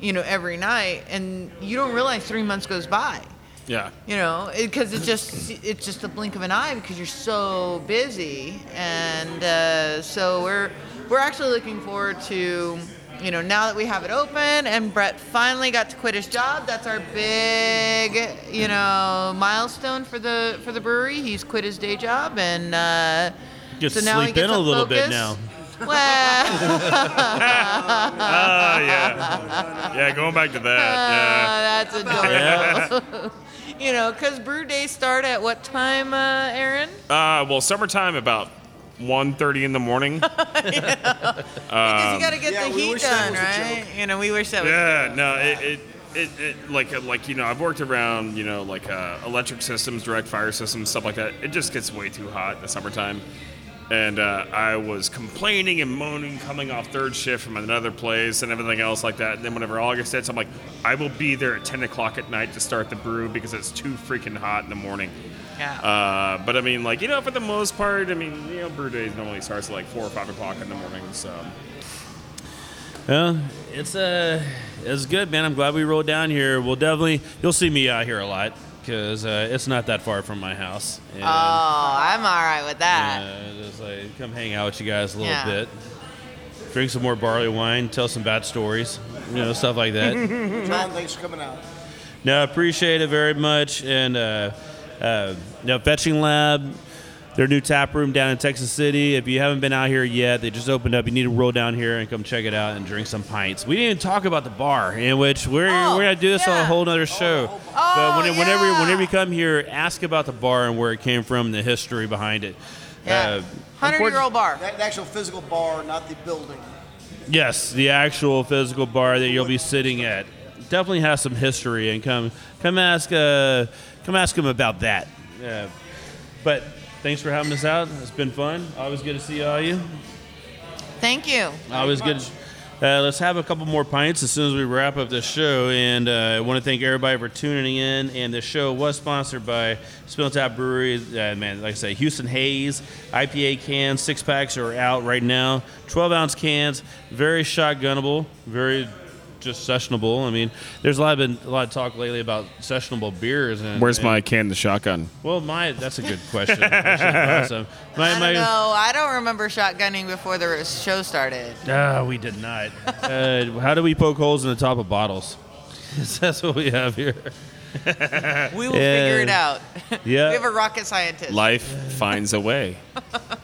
[SPEAKER 3] you know every night, and you don't realize three months goes by
[SPEAKER 2] Yeah.
[SPEAKER 3] you know because it, just it's just a blink of an eye because you're so busy and uh, so we're we're actually looking forward to you know now that we have it open and Brett finally got to quit his job that's our big you know milestone for the for the brewery he's quit his day job and uh,
[SPEAKER 1] Get
[SPEAKER 3] so now he
[SPEAKER 1] sleep
[SPEAKER 3] gets
[SPEAKER 1] in a little bit
[SPEAKER 3] focus.
[SPEAKER 1] now.
[SPEAKER 3] well
[SPEAKER 2] Oh yeah. Yeah, going back to that.
[SPEAKER 3] Yeah, that's adorable you know because brew days start at what time uh, Aaron
[SPEAKER 2] Uh, well, summertime about 1.30 in the morning.
[SPEAKER 3] Because you got to get
[SPEAKER 4] yeah,
[SPEAKER 3] the heat done, right? You know, we wish that was.
[SPEAKER 2] Yeah, no, it, it, it, it like like you know, I've worked around you know like uh, electric systems, direct fire systems, stuff like that. It just gets way too hot in the summertime, and uh, I was complaining and moaning coming off third shift from another place and everything else like that. And then whenever August hits, I'm like, I will be there at 10 o'clock at night to start the brew because it's too freaking hot in the morning.
[SPEAKER 3] Yeah.
[SPEAKER 2] Uh, but I mean, like you know, for the most part, I mean, you know, brew days normally starts at like four or five o'clock in the morning. So
[SPEAKER 1] Well, it's uh, it's good, man. I'm glad we rolled down here. We'll definitely you'll see me out here a lot because uh, it's not that far from my house. And,
[SPEAKER 3] oh, I'm all right with that.
[SPEAKER 1] uh, just like come hang out with you guys a little
[SPEAKER 3] Yeah.
[SPEAKER 1] bit, drink some more barley wine, tell some bad stories, you know, stuff like that.
[SPEAKER 4] John, thanks for coming out.
[SPEAKER 1] No, appreciate it very much. And uh, uh, no, Fetching Lab, their new tap room down in Texas City. If you haven't been out here yet, they just opened up. You need to roll down here and come check it out and drink some pints. We didn't even talk about the bar, in which we're,
[SPEAKER 3] Oh,
[SPEAKER 1] we're gonna do this on a whole other show.
[SPEAKER 3] Oh,
[SPEAKER 1] but when, whenever
[SPEAKER 3] yeah.
[SPEAKER 1] whenever you come here, ask about the bar and where it came from, and the history behind it.
[SPEAKER 3] Yeah.
[SPEAKER 1] Uh,
[SPEAKER 3] Hundred year old bar.
[SPEAKER 4] The actual physical bar, not the building.
[SPEAKER 1] Yes, the actual physical bar that you'll be sitting at definitely has some history, and come come ask uh, come ask him about that. Uh, but thanks for having us out. It's been fun. Always good to see all you.
[SPEAKER 3] Thank you.
[SPEAKER 1] Always good. Uh, let's have a couple more pints as soon as we wrap up this show. And uh, I want to thank everybody for tuning in. And the show was sponsored by Spindle Tap Brewery. Uh, man, like I say, Houston Haze IPA cans, six packs are out right now. 12 ounce cans, very shotgunnable, very just sessionable. I mean, there's a lot been a lot of talk lately about sessionable beers. And,
[SPEAKER 2] Where's
[SPEAKER 1] and-
[SPEAKER 2] my can of shotgun?
[SPEAKER 1] Well, my that's a good question. That's awesome. My,
[SPEAKER 3] I don't know. I don't remember shotgunning before the show started.
[SPEAKER 1] Ah, we did not. uh, how do we poke holes in the top of bottles? That's what we have here.
[SPEAKER 3] We will figure it out.
[SPEAKER 1] Yeah.
[SPEAKER 3] we have a rocket scientist.
[SPEAKER 2] Life finds a way.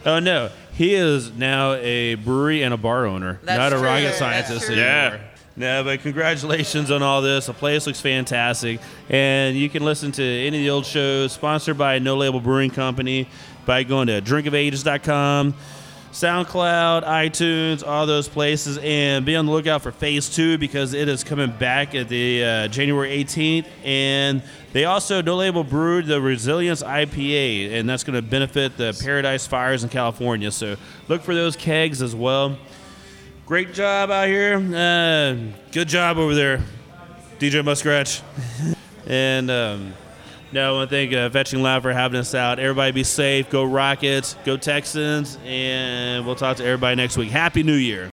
[SPEAKER 1] Oh no, he is now a brewery and a bar owner,
[SPEAKER 3] That's
[SPEAKER 1] not a
[SPEAKER 3] true.
[SPEAKER 1] rocket
[SPEAKER 3] That's
[SPEAKER 1] scientist
[SPEAKER 3] true.
[SPEAKER 1] anymore.
[SPEAKER 2] Yeah.
[SPEAKER 1] No, but congratulations on all this. The place looks fantastic, and you can listen to any of the old shows sponsored by No Label Brewing Company by going to drinkofages.com. SoundCloud, iTunes, all those places, and be on the lookout for Phase Two because it is coming back at the uh, January 18th, and they also no label brewed the Resilience IPA, and that's going to benefit the Paradise Fires in California. So look for those kegs as well. Great job out here. Uh, good job over there, DJ Muskrat. and um, no, I want to thank uh, Fetching Lab for having us out. Everybody be safe. Go Rockets. Go Texans. And we'll talk to everybody next week. Happy New Year.